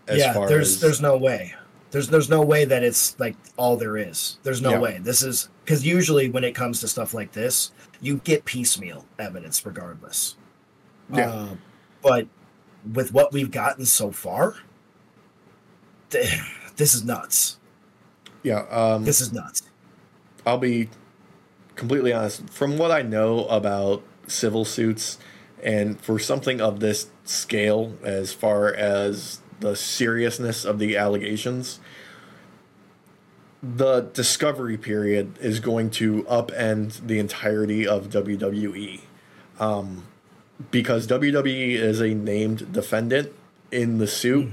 As yeah, far there's as- there's no way. There's there's no way that it's like all there is. There's no Yeah. way. This is because usually when it comes to stuff like this, you get piecemeal evidence regardless. Yeah. Uh, but with what we've gotten so far, th- this is nuts. yeah. Um, This is nuts. I'll be completely honest. From what I know about civil suits, and for something of this scale, as far as the seriousness of the allegations, the discovery period is going to upend the entirety of WWE. Um, because WWE is a named defendant in the suit,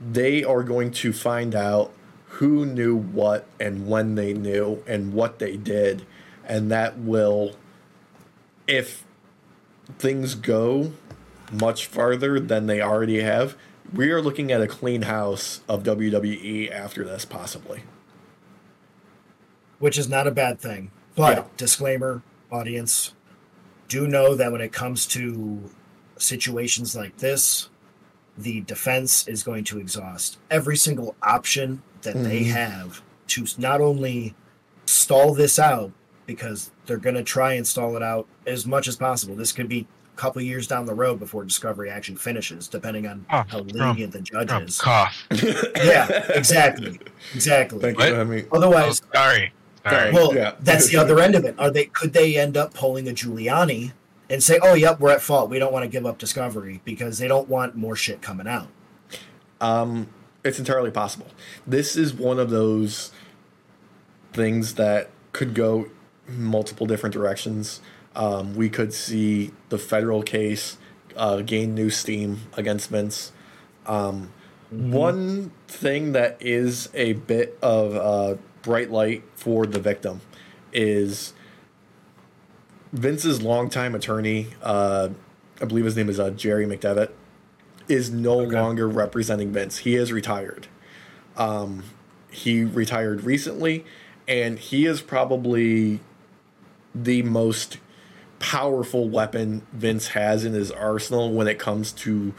they are going to find out who knew what and when they knew and what they did. And that will, if things go much farther than they already have, we are looking at a clean house of WWE after this, possibly. Which is not a bad thing. But Yeah. disclaimer, audience, do know that when it comes to situations like this, the defense is going to exhaust every single option that they Mhm. have to not only stall this out because they're going to try and stall it out as much as possible. This could be a couple years down the road before discovery actually finishes, depending on Oh, how Trump. lenient the judge Trump, is. cough. (laughs) Yeah, exactly, exactly. Thank What? you. I mean, Oh, Otherwise, sorry. Sorry. well, Yeah. that's the other end of it. Are they could they end up pulling a Giuliani and say, "Oh, yep, we're at fault. We don't want to give up discovery because they don't want more shit coming out." Um, it's entirely possible. This is one of those things that could go multiple different directions. Um, we could see the federal case uh, gain new steam against Vince. Um, One thing that is a bit of a bright light for the victim is Vince's longtime attorney, uh, I believe his name is uh, Jerry McDevitt, is no longer representing Vince. He is retired. Um, he retired recently, and he is probably the most powerful weapon Vince has in his arsenal when it comes to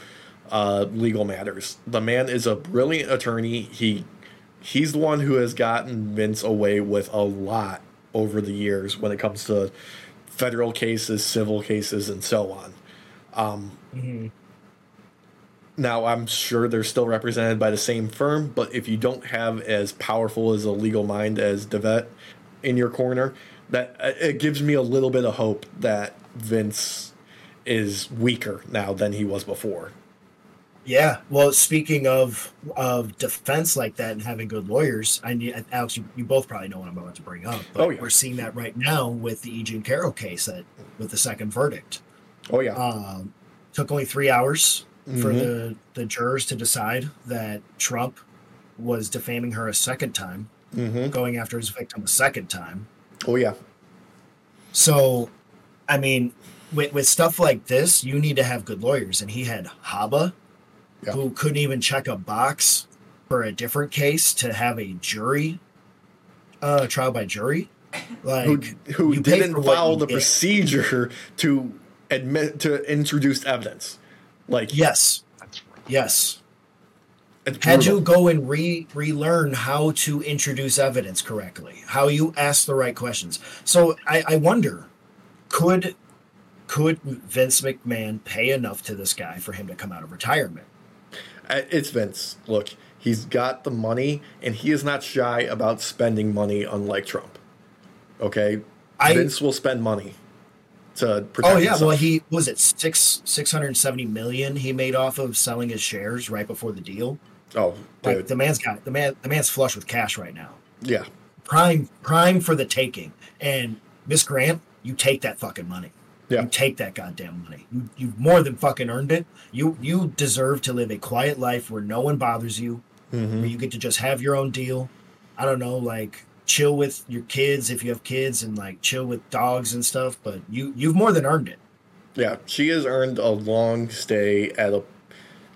uh, legal matters. The man is a brilliant attorney. He he's the one who has gotten Vince away with a lot over the years when it comes to federal cases, civil cases, and so on. Um, Now, I'm sure they're still represented by the same firm, but if you don't have as powerful as a legal mind as McDevitt in your corner, that uh, it gives me a little bit of hope that Vince is weaker now than he was before. Yeah. Well, speaking of of defense like that and having good lawyers, I need Alex. You, you both probably know what I'm about to bring up. But Oh, yeah. we're seeing that right now with the E. Jean Carroll case that with the second verdict. Oh yeah, Um, took only three hours for Mhm. the the jurors to decide that Trump was defaming her a second time, hmm going after his victim a second time. oh yeah, So, I mean, with, with stuff like this, you need to have good lawyers. And he had Habba, Yeah. who couldn't even check a box for a different case to have a jury, uh, trial by jury. Like, who who didn't follow the procedure to admit to introduce evidence. Like yes, yes. Had you go and re relearn how to introduce evidence correctly, how you ask the right questions. So I, I wonder, could could Vince McMahon pay enough to this guy for him to come out of retirement? It's Vince. Look, he's got the money, and he is not shy about spending money. Unlike Trump, okay, I Vince will spend money. to protect. Oh yeah, himself. well he was it six six hundred seventy million he made off of selling his shares right before the deal. oh, Like the man's got the man the man's flush with cash right now. yeah, Prime prime for the taking. And Miss Grant, you take that fucking money. Yeah. You take that goddamn money. You you've more than fucking earned it. You you deserve to live a quiet life where no one bothers you, hmm where you get to just have your own deal. I don't know, like chill with your kids if you have kids and like chill with dogs and stuff, but you you've more than earned it. yeah. She has earned a long stay at a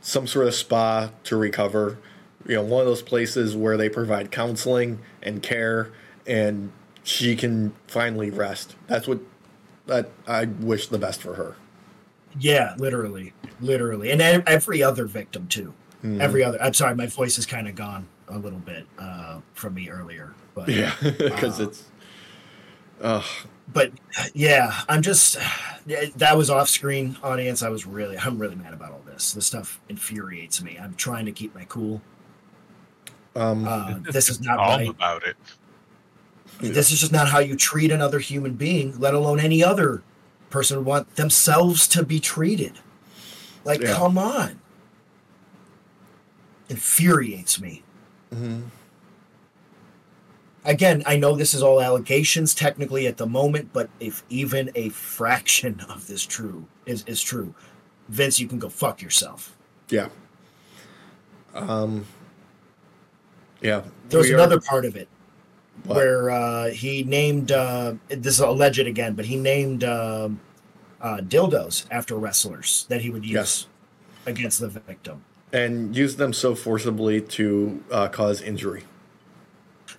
some sort of spa to recover. You know, one of those places where they provide counseling and care, and she can finally rest. That's what that I wish the best for her. Yeah, literally, literally, and every other victim too. Mhm. Every other. I'm sorry, my voice is kind of gone a little bit uh, from me earlier, but yeah, (laughs) because Uh, it's. Uh, but yeah, I'm just that was off screen audience. I was really, I'm really mad about all this. This stuff infuriates me. I'm trying to keep my cool. um, Uh, this is not Calm right. about it. This is just not how you treat another human being, let alone any other person would want themselves to be treated. Like, Yeah. come on. Infuriates me. mhm. Again, I know this is all allegations technically at the moment, but if even a fraction of this true is, is true, Vince, you can go fuck yourself. Yeah. Um. Yeah. There was we are- another part of it what? where uh, he named uh, this is alleged again, but he named um, uh, dildos after wrestlers that he would use Yes. against the victim. and use them so forcibly to uh, cause injury.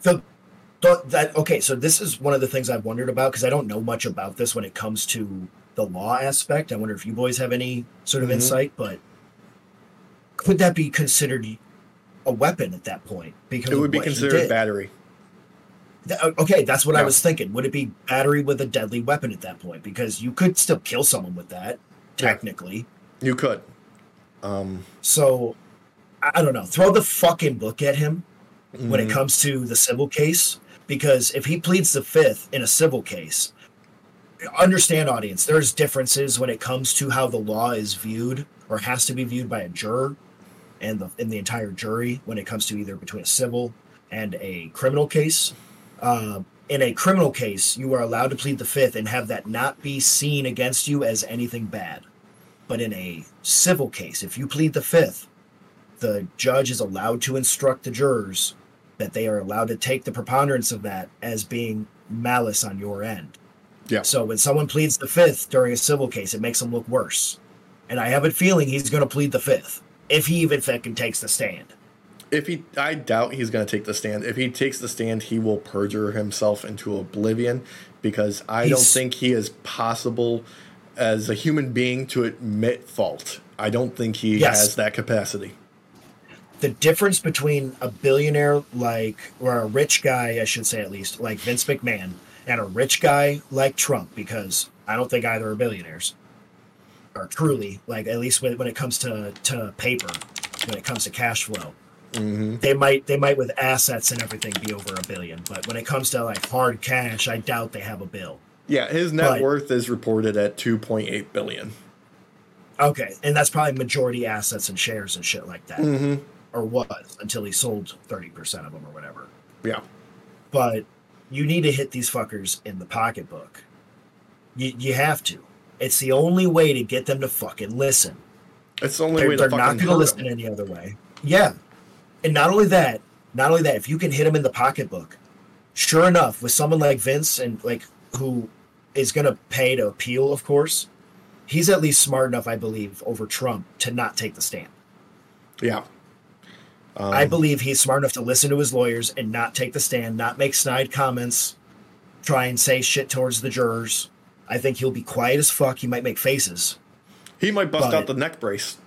The, the that okay, so this is one of the things I've wondered about because I don't know much about this when it comes to the law aspect. I wonder if you boys have any sort of Mhm. insight, but could that be considered a weapon at that point? Because It would be considered battery. Uh, Okay, that's what I was thinking. Would it be battery with a deadly weapon at that point? Because you could still kill someone with that, Yeah. technically. You could. Um, So I don't know. Throw the fucking book at him when it mhm. comes to the civil case, because if he pleads the fifth in a civil case, understand, audience, there's differences when it comes to how the law is viewed or has to be viewed by a juror and the in the entire jury when it comes to either between a civil and a criminal case. Um, in a criminal case, you are allowed to plead the fifth and have that not be seen against you as anything bad. But in a civil case, if you plead the fifth, the judge is allowed to instruct the jurors that they are allowed to take the preponderance of that as being malice on your end. Yeah. So when someone pleads the fifth during a civil case, it makes them look worse. And I have a feeling he's going to plead the fifth if he even fucking takes the stand. If he, I doubt he's going to take the stand. If he takes the stand, he will perjure himself into oblivion because I don't think he is possible as a human being to admit fault. I don't think he Yes. has that capacity. The difference between a billionaire like, or a rich guy, I should say at least, like Vince McMahon, and a rich guy like Trump, because I don't think either are billionaires, or truly, like at least when, when it comes to, to paper, when it comes to cash flow. Hmm they might they might with assets and everything be over a billion but when it comes to like hard cash i doubt they have a bill. Yeah, his net But- worth is reported at 2.8 billion. okay and that's probably majority assets and shares and shit like that. Mm-hmm. or was until he sold 30% of them or whatever. Yeah. but you need to hit these fuckers in the pocketbook. You, you have to. It's the only way to get them to fucking listen. It's the only they're, way to they're not going to listen any other way. Yeah, and not only that, not only that, if you can hit him in the pocketbook, sure enough, with someone like Vince and like who is going to pay to appeal, of course, he's at least smart enough, I believe, over Trump to not take the stand. Yeah. Um, I believe he's smart enough to listen to his lawyers and not take the stand, not make snide comments, try and say shit towards the jurors. I think he'll be quiet as fuck. He might make faces. he might bust but- out the neck brace.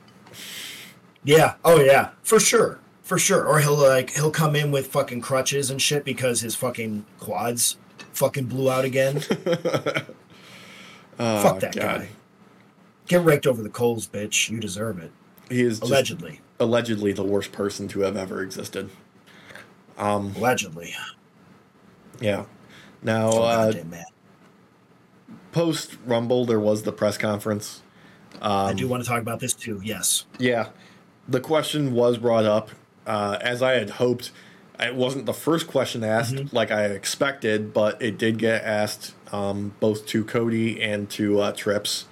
Yeah. Oh yeah. For sure. For sure. Or he'll like he'll come in with fucking crutches and shit because his fucking quads fucking blew out again. Oh, (laughs) Fuck that guy. Get raked over the coals, bitch. You deserve it. He is Allegedly. allegedly the worst person to have ever existed. Um, Allegedly. yeah. Now, Oh, uh, post Rumble, there was the press conference. I do want to talk about this too. Yes. Yeah, the question was brought up uh, as I had hoped. It wasn't the first question asked like I expected, but it did get asked um, both to Cody and to uh, Trips.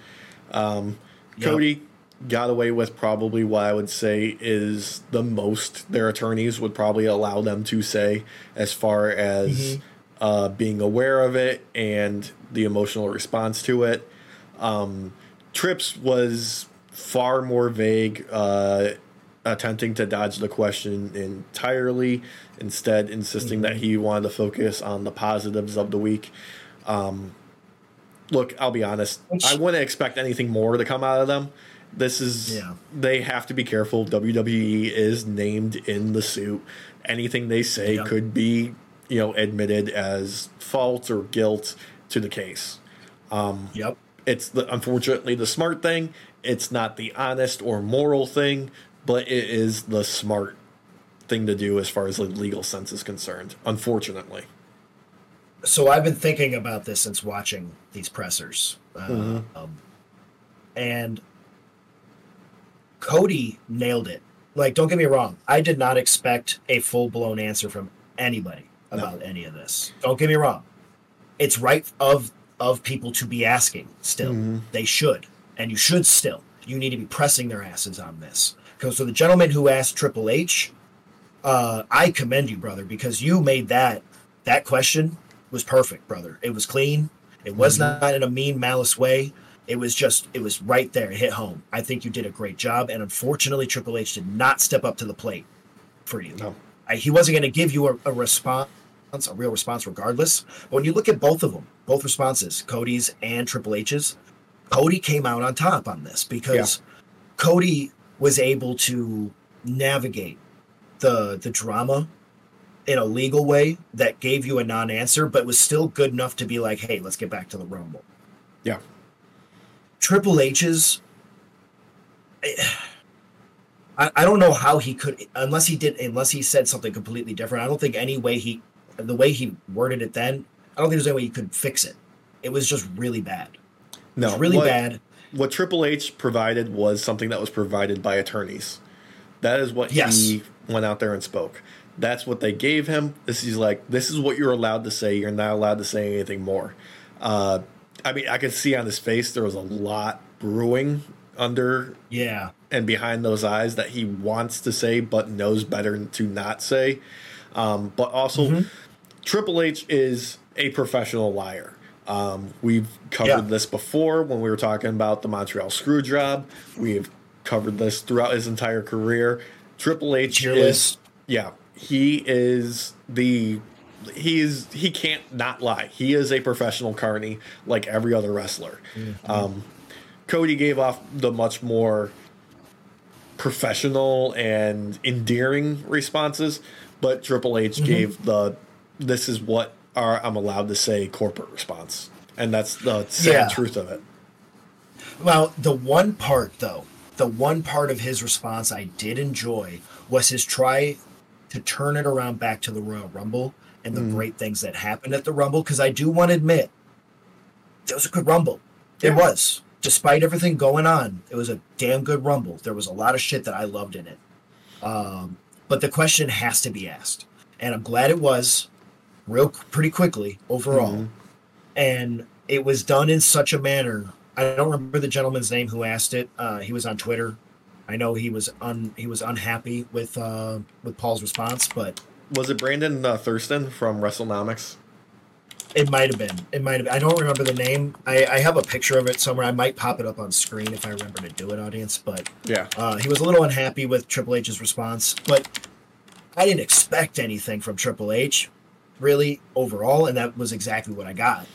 Um, Yep. Cody got away with probably what I would say is the most their attorneys would probably allow them to say as far as uh, being aware of it and the emotional response to it. Um, Trips was far more vague, uh, attempting to dodge the question entirely, instead insisting that he wanted to focus on the positives of the week. Um, look, I'll be honest. I wouldn't expect anything more to come out of them. This is Yeah. they have to be careful. WWE is named in the suit. Anything they say Yep. could be, you know, admitted as fault or guilt to the case. Yep. It's the unfortunately the smart thing. It's not the honest or moral thing, but it is the smart thing to do as far as the legal sense is concerned. Unfortunately. so I've been thinking about this since watching these pressers, uh, Mm-hmm. um, and Cody nailed it. Like, don't get me wrong, I did not expect a full blown answer from anybody about any of this. Don't get me wrong; it's right of of people to be asking. Still, Mm-hmm. they should, and you should still. You need to be pressing their asses on this. So the gentleman who asked Triple H, uh, I commend you, brother, because you made that that question was perfect, brother. It was clean. It was not in a mean, malice way. It was just, it was right there. It hit home. I think you did a great job. And unfortunately, Triple H did not step up to the plate for you. No. I, he wasn't going to give you a, a response, a real response, regardless. But when you look at both of them, both responses, Cody's and Triple H's, Cody came out on top on this because Cody was able to navigate the the drama in a legal way that gave you a non-answer, but was still good enough to be like, "Hey, let's get back to the Rumble." Yeah. Triple H's. I, I don't know how he could, unless he did, unless he said something completely different. I don't think any way he, the way he worded it then, I don't think there's any way he could fix it. It was just really bad. It No, was really what- bad. What Triple H provided was something that was provided by attorneys. That is what Yes. he went out there and spoke. That's what they gave him. This is like this is what you're allowed to say. You're not allowed to say anything more. Uh, I mean, I could see on his face there was a lot brewing under Yeah. and behind those eyes that he wants to say but knows better to not say. Um, but also, Mm-hmm. Triple H is a professional liar. Um, we've covered Yeah. this before when we were talking about the Montreal screw job. We've covered this throughout his entire career. Triple H Tier is, yeah, he is the he is he can't not lie. He is a professional carney like every other wrestler. Um, Cody gave off the much more professional and endearing responses, but Triple H Mm-hmm. gave the this is what our, I'm allowed to say corporate response. And that's the sad Yeah. truth of it. Well, the one part though, the one part of his response I did enjoy was his try to turn it around back to the Royal Rumble and the great things that happened at the Rumble. Because I do want to admit, it was a good Rumble. It was, despite everything going on, it was a damn good Rumble. There was a lot of shit that I loved in it. Um, but the question has to be asked, and I'm glad it was, real pretty quickly overall and it was done in such a manner. I don't remember the gentleman's name who asked it. Uh, he was on Twitter. I know he was un he was unhappy with uh, with Paul's response, but Was it Brandon uh, Thurston from Wrestlenomics? it might have been. It might have. I don't remember the name. I, I have a picture of it somewhere. I might pop it up on screen if I remember to do it, audience. But Yeah. uh, he was a little unhappy with Triple H's response, but I didn't expect anything from Triple H, really overall, and that was exactly what I got.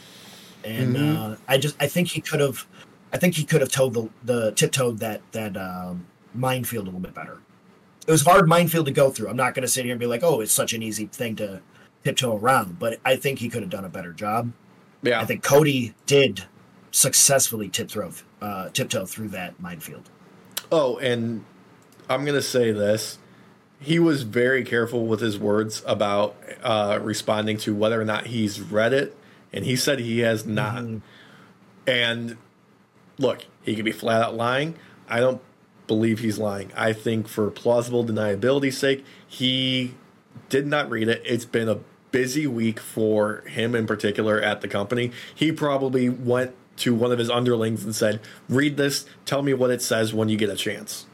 And Mhm. uh, I just I think he could have, I think he could have told the the tiptoed that that um, minefield a little bit better. It was hard minefield to go through. I'm not going to sit here and be like, oh, it's such an easy thing to tiptoe around, but I think he could have done a better job. Yeah. I think Cody did successfully tiptoe uh, tiptoe through that minefield. Oh, and I'm gonna say this. He was very careful with his words about uh, responding to whether or not he's read it, and he said he has not. And look, he could be flat out lying. I don't believe he's lying. I think for plausible deniability's sake, he did not read it. It's been a busy week for him in particular at the company. He probably went to one of his underlings and said, "Read this. Tell me what it says when you get a chance."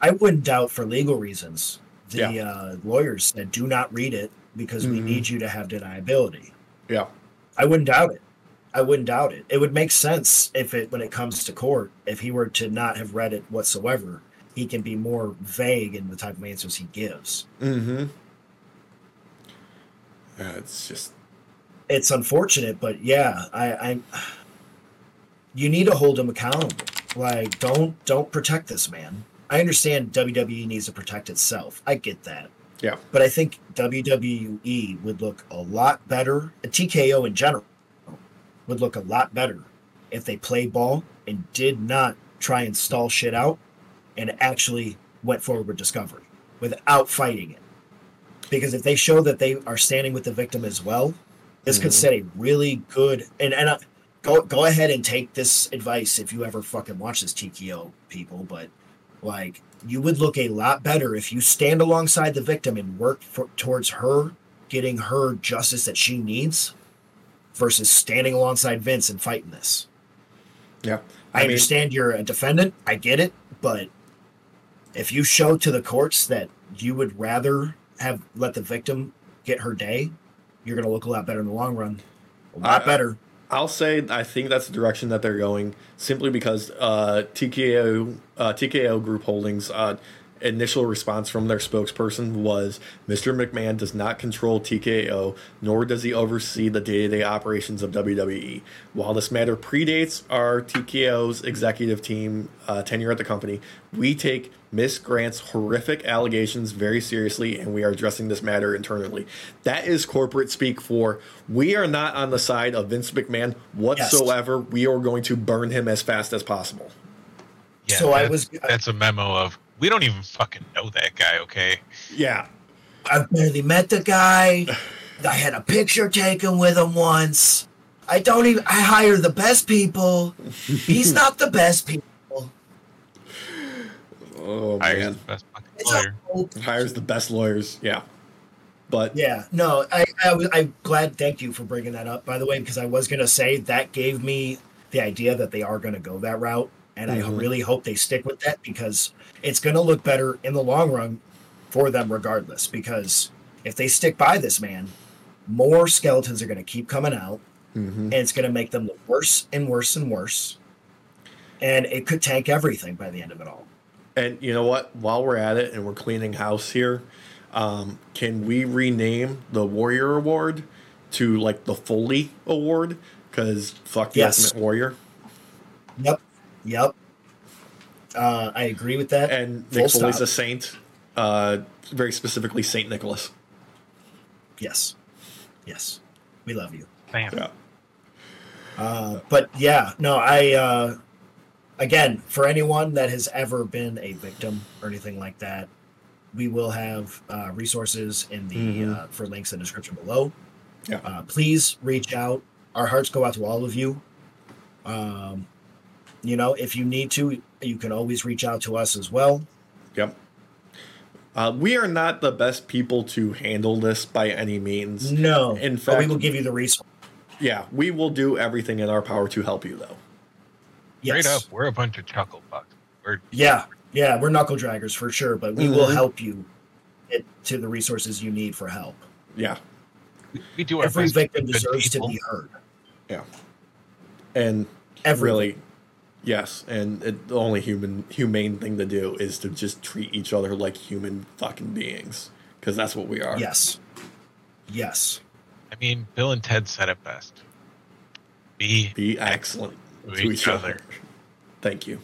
I wouldn't doubt for legal reasons. The Yeah. uh, lawyers said, "Do not read it because we Mhm. need you to have deniability." Yeah. I wouldn't doubt it. I wouldn't doubt it. It would make sense if it when it comes to court, if he were to not have read it whatsoever, he can be more vague in the type of answers he gives. Mm-hmm. Yeah, it's just It's unfortunate, but yeah, I, I you need to hold him accountable. Like, don't don't protect this man. I understand WWE needs to protect itself. I get that. yeah. But I think WWE would look a lot better, TKO in general would look a lot better if they played ball and did not try and stall shit out and actually went forward with discovery without fighting it. Because if they show that they are standing with the victim as well, this could Mhm. set a really good and and uh, go go ahead and take this advice if you ever fucking watch this TKO people, but like you would look a lot better if you stand alongside the victim and work for, towards her getting her justice that she needs versus standing alongside Vince and fighting this. Yeah. I, mean, understand you're a defendant. I get it, but if you show to the courts that you would rather have let the victim get her day, you're going to look a lot better in the long run. A lot I- better. I'll say I think that's the direction that they're going, simply because uh, TKO uh, TKO Group Holdings uh, initial response from their spokesperson was Mr. McMahon does not control TKO, nor does he oversee the day to day operations of WWE. While this matter predates our TKO's executive team uh, tenure at the company, we take Miss Grant's horrific allegations very seriously and we are addressing this matter internally. That is corporate speak for we are not on the side of Vince McMahon whatsoever. We are going to burn him as fast as possible. Yeah, So I was- That's a memo of we don't even fucking know that guy. Okay. Yeah. I've barely met the guy. I had a picture taken with him once. I don't even. I hire the best people. He's not the best people. Oh Hires man. the best fucking lawyer. Hires the best lawyers. Yeah. But Yeah, no, I, I I'm glad. Thank you for bringing that up, by the way, because I was gonna say that gave me the idea that they are gonna go that route, and I Mhm. really hope they stick with that because it's gonna look better in the long run for them, regardless. Because if they stick by this man, more skeletons are gonna keep coming out, mhm. and it's gonna make them look worse and worse and worse, and it could tank everything by the end of it all. And you know what? While we're at it and we're cleaning house here, um, can we rename the Warrior Award to like the Foley Award? Because fuck the Yes. Ultimate Warrior. Yep, yep. Uh, I agree with that. And Full Mick Foley's stop. a saint, uh, very specifically Saint Nicholas. Yes. Yes. We love you. Damn. Yeah. Uh, but yeah, no, I, uh, again, for anyone that has ever been a victim or anything like that, we will have uh, resources in the Mhm. uh, for links in the description below. Yeah. Uh, please reach out. Our hearts go out to all of you. Um, you know, if you need to, you can always reach out to us as well. Yep. Uh, we are not the best people to handle this by any means. No, In but we will give you the resource. Yeah, we will do everything in our power to help you, though. Yes. Straight up, we're a bunch of chuckle fucks. We're Yeah, yeah, we're knuckle draggers for sure, but we will Mhm. help you get to the resources you need for help. Yeah, we do our Every best. victim deserves people. to be heard. yeah. And Every really, yes. And it, the only human humane thing to do is to just treat each other like human fucking beings, because that's what we are. yes, yes, I mean, Bill and Ted said it best. Be Be excellent to to each other. Thank you.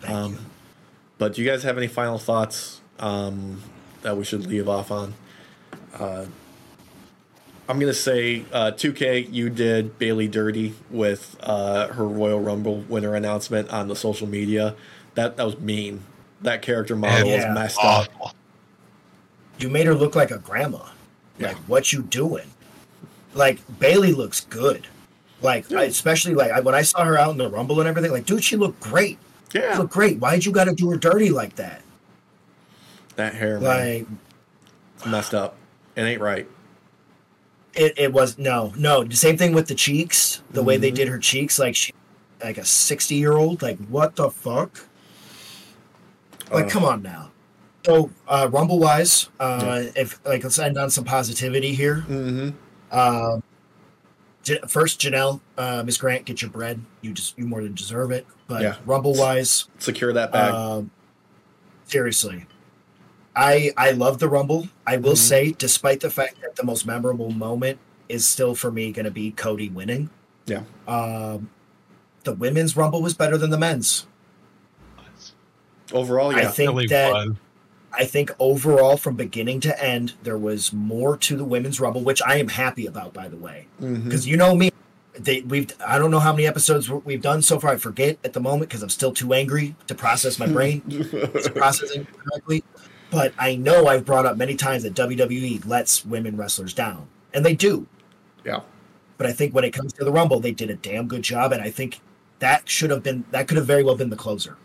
thank Um, you. But do you guys have any final thoughts um, that we should leave off on? Uh, I'm gonna say uh, 2K. You did Bayley dirty with uh, her Royal Rumble winner announcement on the social media. That that was mean. That character model Yeah. was messed up. You made her look like a grandma. Yeah. Like, what you doing? Like Bayley looks good. Like, Yeah. Especially like when I saw her out in the Rumble and everything, like, dude, she looked great. She Yeah, looked great. Why'd you got to do her dirty like that? that hair Like, it's messed up. It ain't right. It, it was no, no. The same thing with the cheeks. The way they Mhm. did her cheeks, like she, like a sixty year old. Like, what the fuck? Like, Uh, come on now. So, uh, Rumble wise, uh, if like let's end on some positivity here. Mm-hmm. Um, first, Janel, uh, Miss Grant, get your bread. You just you more than deserve it. But Yeah. Rumble wise, Secure that bag. um, seriously, I I love the Rumble. I will Mhm. say, despite the fact that the most memorable moment is still for me going to be Cody winning. Yeah. Um, the women's Rumble was better than the men's. Overall, yeah. I think really that was. I think overall, from beginning to end, there was more to the women's Rumble, which I am happy about. By the way, because you know me they we've i don't know how many episodes we've done so far i forget at the moment because i'm still too angry to process my brain (laughs) it's processing correctly but i know i've brought up many times that wwe lets women wrestlers down and they do yeah. but i think when it comes to the rumble they did a damn good job and i think that should have been that could have very well been the closer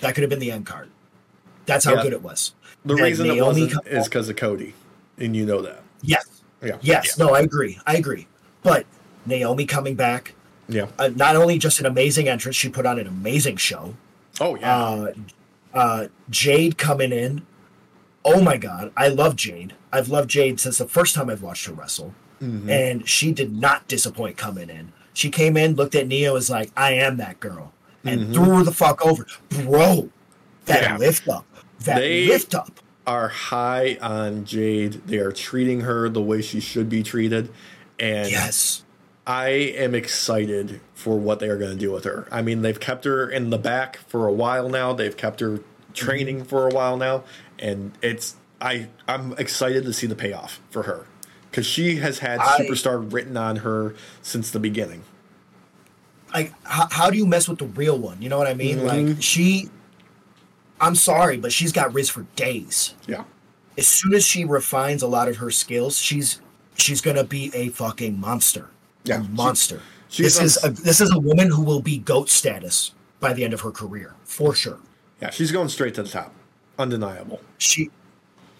that could have been the end card that's how Yeah. good it was The And reason it Naomi wasn't is because of Cody, and you know that. yes Yeah. yes no i agree i agree but naomi coming back Yeah. uh, not only just an amazing entrance, she put on an amazing show. Oh yeah. Uh, uh, Jade coming in. Oh my God, I love Jade. I've loved Jade since the first time I've watched her wrestle, Mhm. and she did not disappoint coming in. She came in, looked at Nia, was like, "I am that girl," and Mhm. threw her the fuck over, bro. That Yeah. lift up, that They- lift up. Are high on Jade. They are treating her the way she should be treated, and Yes, I am excited for what they are going to do with her. I mean, they've kept her in the back for a while now. They've kept her training for a while now, and it's I I'm excited to see the payoff for her because she has had I- superstar written on her since the beginning. like how, how do you mess with the real one? You know what I mean? Like Mhm. she. I'm sorry, but she's got Riz for days. Yeah, as soon as she refines a lot of her skills, she's she's gonna be a fucking monster. Yeah, a she- monster. this is a, this is a woman who will be goat status by the end of her career for sure. yeah, she's going straight to the top, undeniable. She,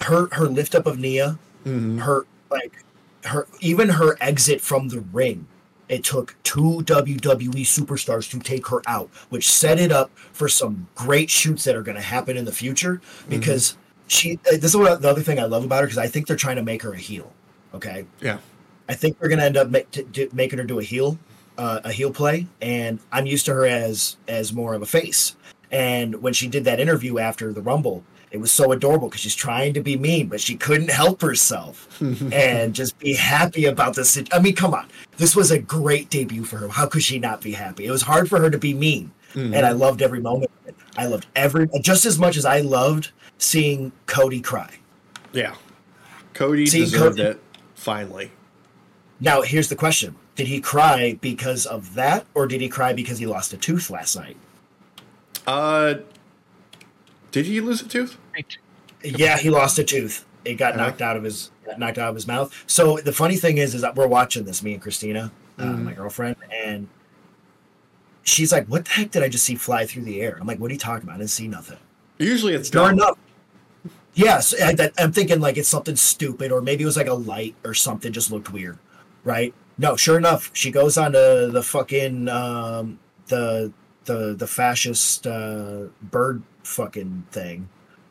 her her lift up of Nia, Mhm. her like her even her exit from the ring. It took two WWE superstars to take her out, which set it up for some great shoots that are going to happen in the future. Because she, uh, this is what the other thing I love about her because I think they're trying to make her a heel. Okay, Yeah, I think they're going to end up make, t- making her do a heel, uh, a heel play, and I'm used to her as as more of a face. And when she did that interview after the Rumble, it was so adorable because she's trying to be mean, but she couldn't help herself (laughs) and just be happy about this. I mean, come on, this was a great debut for her. How could she not be happy? It was hard for her to be mean, Mhm. and I loved every moment. of it. I loved every just as much as I loved seeing Cody cry. yeah. Cody See, deserved Cody- it. Finally, Now, here's the question: Did he cry because of that, or did he cry because he lost a tooth last night? Uh, did he lose a tooth? Yeah, he lost a tooth. It got Uh-huh. knocked out of his knocked out of his mouth. So the funny thing is, is that we're watching this, me and Christina, uh, Mhm. my girlfriend, and she's like, "What the heck did I just see fly through the air?" I'm like, "What are you talking about? I didn't see nothing." Usually it's Sure done. enough. Yes, I, that- I'm thinking like it's something stupid, or maybe it was like a light or something just looked weird, right? No, sure enough, she goes on to the fucking um, the the the fascist uh, bird fucking thing,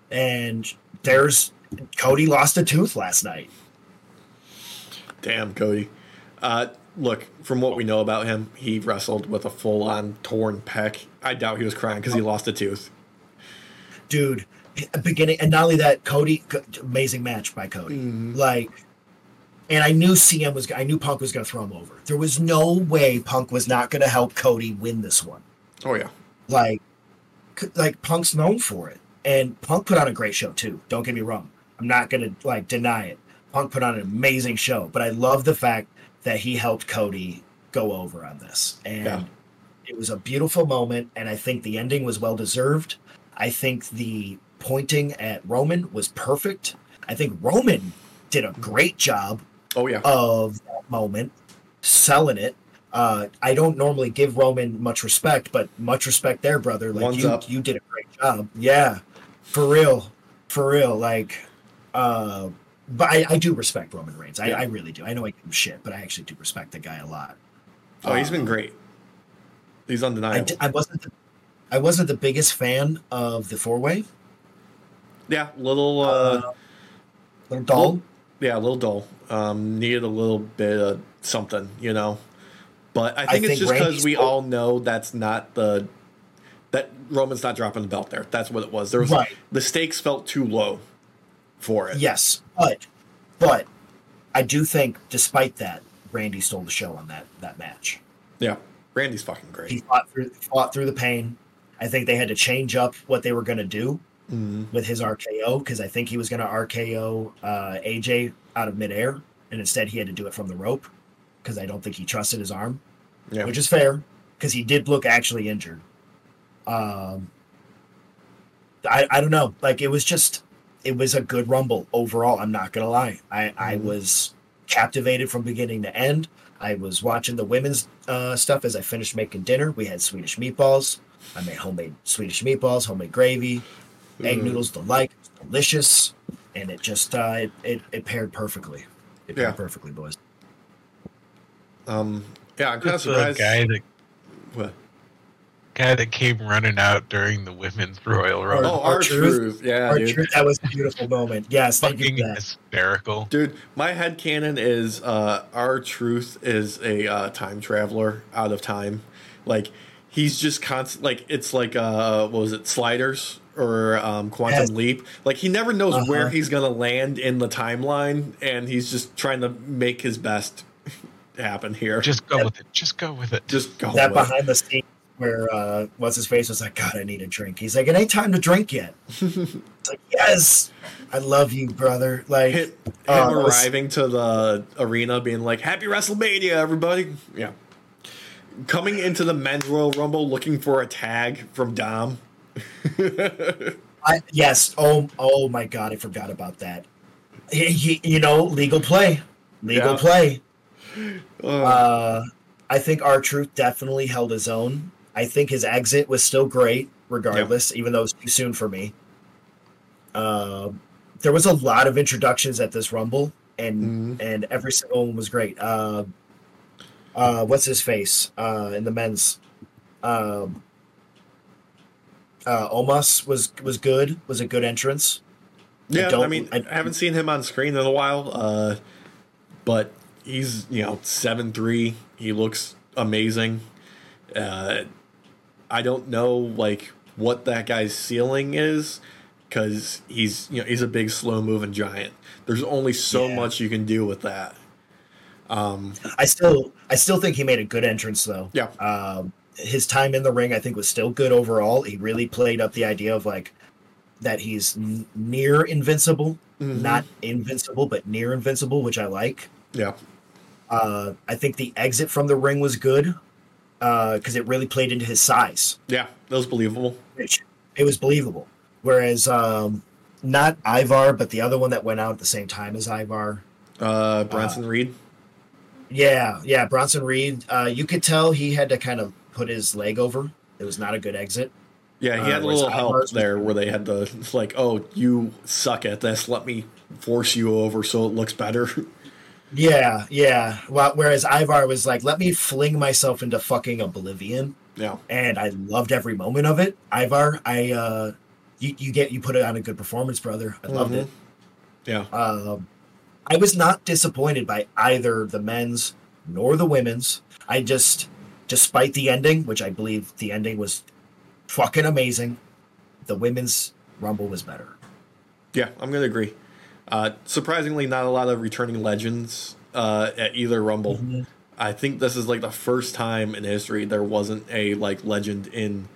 and there's Cody lost a tooth last night. Damn, Cody. Uh, look, from what we know about him, he wrestled with a full-on torn pec. I doubt he was crying because he lost a tooth. dude beginning and not only that cody amazing match by cody Mhm. like and i knew cm was i knew punk was going to throw him over there was no way punk was not going to help cody win this one Oh yeah, like like punk's known for it. And punk put on a great show too. Don't get me wrong. I'm not going to like deny it. Punk put on an amazing show. But i love the fact that he helped cody go over on this. And Yeah. it was a beautiful moment and i think the ending was well deserved. I think the pointing at roman was perfect. I think roman did a great job oh yeah. of that moment, selling it. Uh, I don't normally give Roman much respect, but much respect there, brother. Like One's you, up. you did a great job. Yeah, for real, for real. Like, uh, but I, I do respect Roman Reigns. I, Yeah. I really do. I know I give him shit, but I actually do respect the guy a lot. Oh, he's been Uh, great. He's undeniable. d- I wasn't. The, I wasn't the biggest fan of the four way. yeah, little. Uh, little dull. Well, yeah, a little dull. Um, needed a little bit of something, you know. But I think it's think just because we all know that's not the that Roman's not dropping the belt there. That's what it was. There was Right. the stakes felt too low for it. Yes, but but I do think, despite that, Randy stole the show on that that match. Yeah. Randy's fucking great. He fought through fought through the pain. I think they had to change up what they were going to do Mhm. with his RKO because I think he was going to RKO uh, AJ out of midair, and instead he had to do it from the rope because I don't think he trusted his arm, Yeah. which is fair because he did look actually injured. Um, I I don't know, like it was just it was a good rumble overall. I'm not gonna lie, I I Mhm. was captivated from beginning to end. I was watching the women's uh, stuff as I finished making dinner. We had Swedish meatballs. I made homemade Swedish meatballs, homemade gravy, egg Mm. noodles, the like, delicious, and it just uh, it, it it paired perfectly. It paired Yeah. perfectly, boys. Um yeah, I'm kind of the surprised. guy that What? guy that came running out during the women's Royal Rumble. Oh, Our R-Truth? truth. Yeah, Our dude. truth, that was a beautiful moment. Yes, thank you fucking for that. hysterical. Dude, my head canon is uh R-Truth is a uh, time traveler out of time. Like he's just constant like it's like uh what was it, sliders or um quantum Yes. leap. Like he never knows Uh-huh. where he's gonna land in the timeline and he's just trying to make his best happen here. Just, Just go with it. Just go with it. just go that with it. behind the scenes where uh what's his face was like, God, I need a drink. He's like, it ain't time to drink yet. (laughs) it's like, yes, I love you, brother. Like Him, him uh, it was- arriving to the arena being like, Happy WrestleMania, everybody. Yeah. Coming into the men's Royal Rumble looking for a tag from Dom. (laughs) I, yes. Oh, oh my God, I forgot about that. He, he, you know, legal play, legal Yeah. play. Uh, Uh, I think R-Truth definitely held his own. I think his exit was still great, regardless, even though it was too soon for me. Uh, there was a lot of introductions at this Rumble, and Mhm. and every single one was great. Uh, uh, what's his face uh, in the men's? Um, uh, Omos was was good. Was a good entrance. yeah, I, don't- mean, I- I, haven't seen him on screen in a while, uh, but he's, you know, 7 3. He looks amazing. Uh, I don't know, like, what that guy's ceiling is because he's, you know, he's a big, slow moving giant. There's only so Yeah. much you can do with that. Um, I still I still think he made a good entrance though. Yeah. Um, his time in the ring I think was still good overall. He really played up the idea of like that he's n- near invincible, mhm. not invincible, but near invincible, which I like. yeah. Uh, I think the exit from the ring was good because it really played into his size, Yeah, that was believable. it was believable. Whereas um, not Ivar, but the other one that went out at the same time as Ivar. Uh, Bronson Reed. Yeah, yeah, Bronson Reed. Uh, you could tell he had to kind of put his leg over. It was not a good exit. Yeah, he Uh, had a little help Ivar's there where they had to (laughs) like, oh, you suck at this. Let me force you over so it looks better. (laughs) Yeah, yeah. Well, whereas Ivar was like, "Let me fling myself into fucking oblivion," yeah, and I loved every moment of it. Ivar, I, uh, you, you get you put it on a good performance, brother. I loved Mhm. it. yeah, Um, I was not disappointed by either the men's nor the women's. I just, despite the ending, which I believe the ending was fucking amazing, the women's rumble was better. yeah. I'm gonna agree. Uh, surprisingly, not a lot of returning legends uh, at either Rumble. Mhm. I think this is like the first time in history there wasn't a like legend in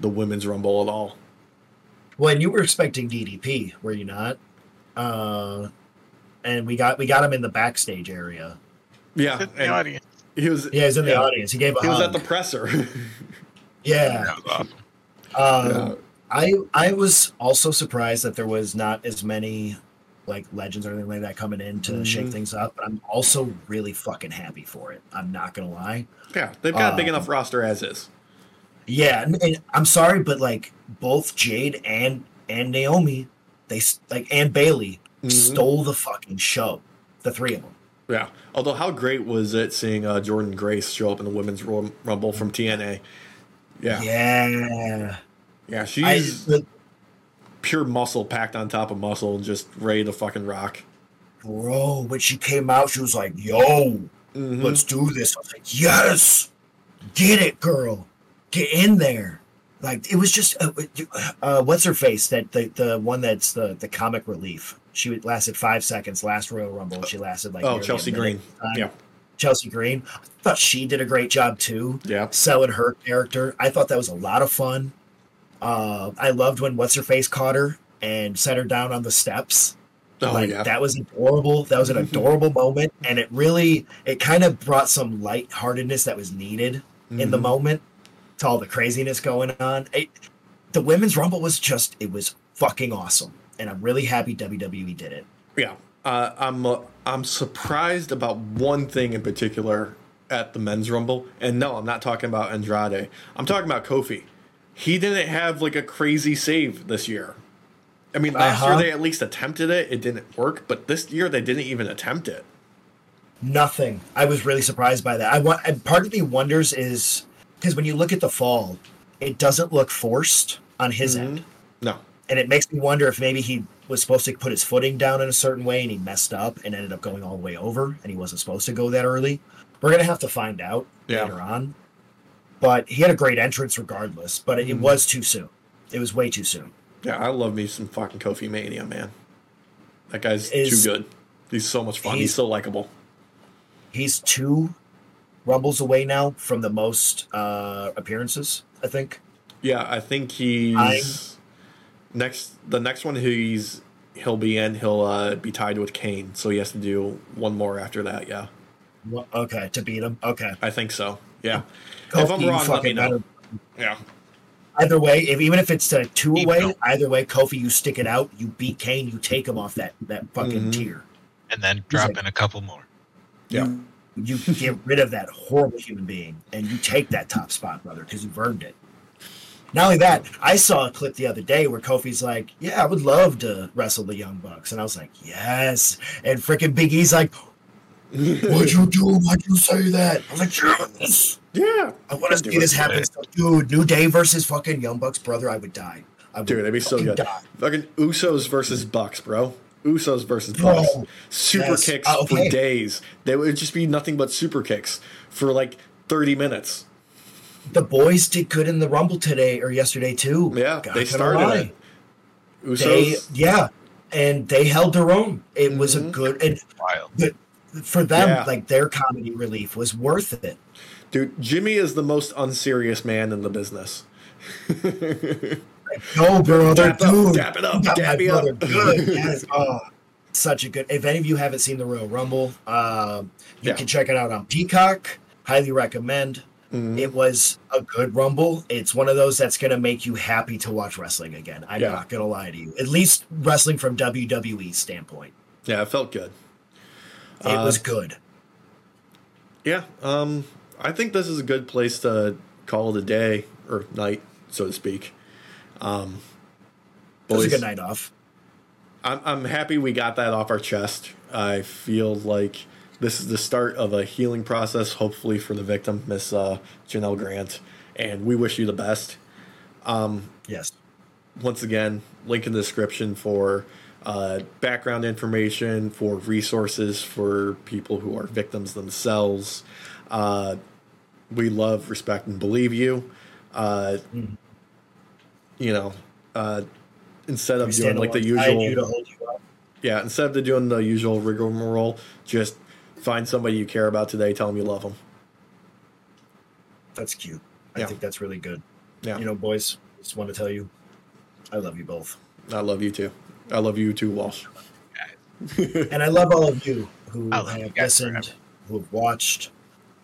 the women's Rumble at all. Well, and you were expecting DDP, were you not? Uh, and we got we got him in the backstage area. Yeah, In the audience. he was Yeah, he's in the Yeah. audience. He gave a he was at the presser. (laughs) yeah. That was awesome. Um, Yeah. I I was also surprised that there was not as many like legends or anything like that coming in to shake Mhm. things up. But I'm also really fucking happy for it. I'm not gonna lie. Yeah, they've got a big Um, enough roster as is. Yeah, and, and I'm sorry, but like both Jade and and Naomi, they like and Bayley Mhm. stole the fucking show. The three of them. Yeah. Although, how great was it seeing uh, Jordynne Grace show up in the women's rumble from TNA? Yeah, yeah, Yeah. she's I, the- pure muscle packed on top of muscle, and just ready to fucking rock. bro, when she came out, she was like, "Yo, Mhm. let's do this." I was like, "Yes, get it, girl, get in there." Like it was just, uh, uh, what's her face? That the the one that's the the comic relief. She lasted five seconds last Royal Rumble. She lasted like oh, Chelsea Green. Yeah, Chelsea Green. I thought she did a great job too, yeah. selling her character. I thought that was a lot of fun. Uh, I loved when what's her face caught her and set her down on the steps. Oh, like yeah. that was adorable. That was an adorable moment, and it really it kind of brought some lightheartedness that was needed in the Mhm. moment to all the craziness going on. It, the women's rumble was just it was fucking awesome, and I'm really happy WWE did it. Yeah, uh, I'm uh, I'm surprised about one thing in particular at the men's rumble, and no, I'm not talking about Andrade. I'm talking about Kofi. He didn't have like a crazy save this year. I mean, last Uh-huh. year they at least attempted it. It didn't work, but this year they didn't even attempt it. Nothing. I was really surprised by that. I want. And part of me wonders is because when you look at the fall, it doesn't look forced on his Mhm. end, No. and it makes me wonder if maybe he was supposed to put his footing down in a certain way and he messed up and ended up going all the way over, and he wasn't supposed to go that early. We're gonna have to find out Yeah. later on. But he had a great entrance regardless. But it, it Mhm. was too soon. It was way too soon. Yeah, I love me some fucking Kofi Mania, man. That guy's Is- too good. He's so much fun. He's, He's- so likable. He's two rumbles away now from the most uh, appearances. I think. Yeah, I think he's I'm- next. The next one he's he'll be in, he'll uh, be tied with Kane, so he has to do one more after that. Yeah, Okay, to beat him. Okay. I think so. Yeah, if I'm wrong, let me fucking know. better- Yeah, Either way, if, even if it's a two Keep away, going. either way, Kofi, you stick it out, you beat Kane, you take him off that that fucking Mhm. tier. and then drop like- in a couple more. yeah. You, you get rid of that horrible human being, and you take that top spot, brother, because you've earned it. Not only that, I saw a clip the other day where Kofi's like, "Yeah, I would love to wrestle the Young Bucks," and I was like, "Yes." And freaking Big E's like, (laughs) "What'd you do? Why'd you say that?" I was like, "Yes." yeah, I want to see this happen, so, dude. New Day versus fucking Young Bucks, brother. I would die. I would dude, that'd be so good. die. Fucking Usos versus Bucks, bro. Usos versus Bro, Bucks. Super yes. kicks Uh, okay. for days. They would just be nothing but super kicks for like thirty minutes. The boys did good in the Rumble today or yesterday too. Yeah, Not they gonna started lie. it. They Usos. yeah, and they held their own. It was a Mhm. good and Wild. For them, Yeah. like their comedy relief was worth it. Dude, Jimmy is the most unserious man in the business. No, brother, Dap dude, dap it up, dap me up. good. (laughs) Yes. Oh, such a good. If any of you haven't seen the Royal Rumble, um, you Yeah. can check it out on Peacock. Highly recommend. Mhm. It was a good Rumble. It's one of those that's going to make you happy to watch wrestling again. I'm Yeah. not going to lie to you. At least wrestling from WWE standpoint, Yeah, it felt good. It Uh, was good. Yeah, um, I think this is a good place to call it a day or night, so to speak. Um, It was a good night off. I'm I'm happy we got that off our chest. I feel like this is the start of a healing process, hopefully for the victim, Miss uh, Janel Grant, and we wish you the best. Um, Yes. once again, link in the description for uh, background information, for resources for people who are victims themselves. Uh, we love, respect, and believe you. Uh, Mhm. You know, uh, instead of doing like the alongside you to usual, hold you up. yeah, instead of doing the usual rigmarole, just find somebody you care about today. Tell them you love them. That's cute. I Yeah. think that's really good. Yeah, You know, boys, just want to tell you, I love you both. I love you too. I love you too, Walsh. (laughs) And I love all of you who I love you have guys listened, forever. who have watched.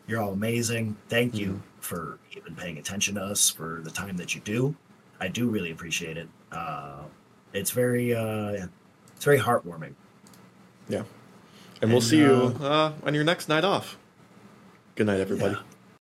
You're all amazing. Thank you Mm-hmm. for even paying attention to us for the time that you do. I do really appreciate it. Uh, it's very, uh, it's very heartwarming Yeah. And we'll And, see you uh, on your next night off. Good night, everybody. Yeah.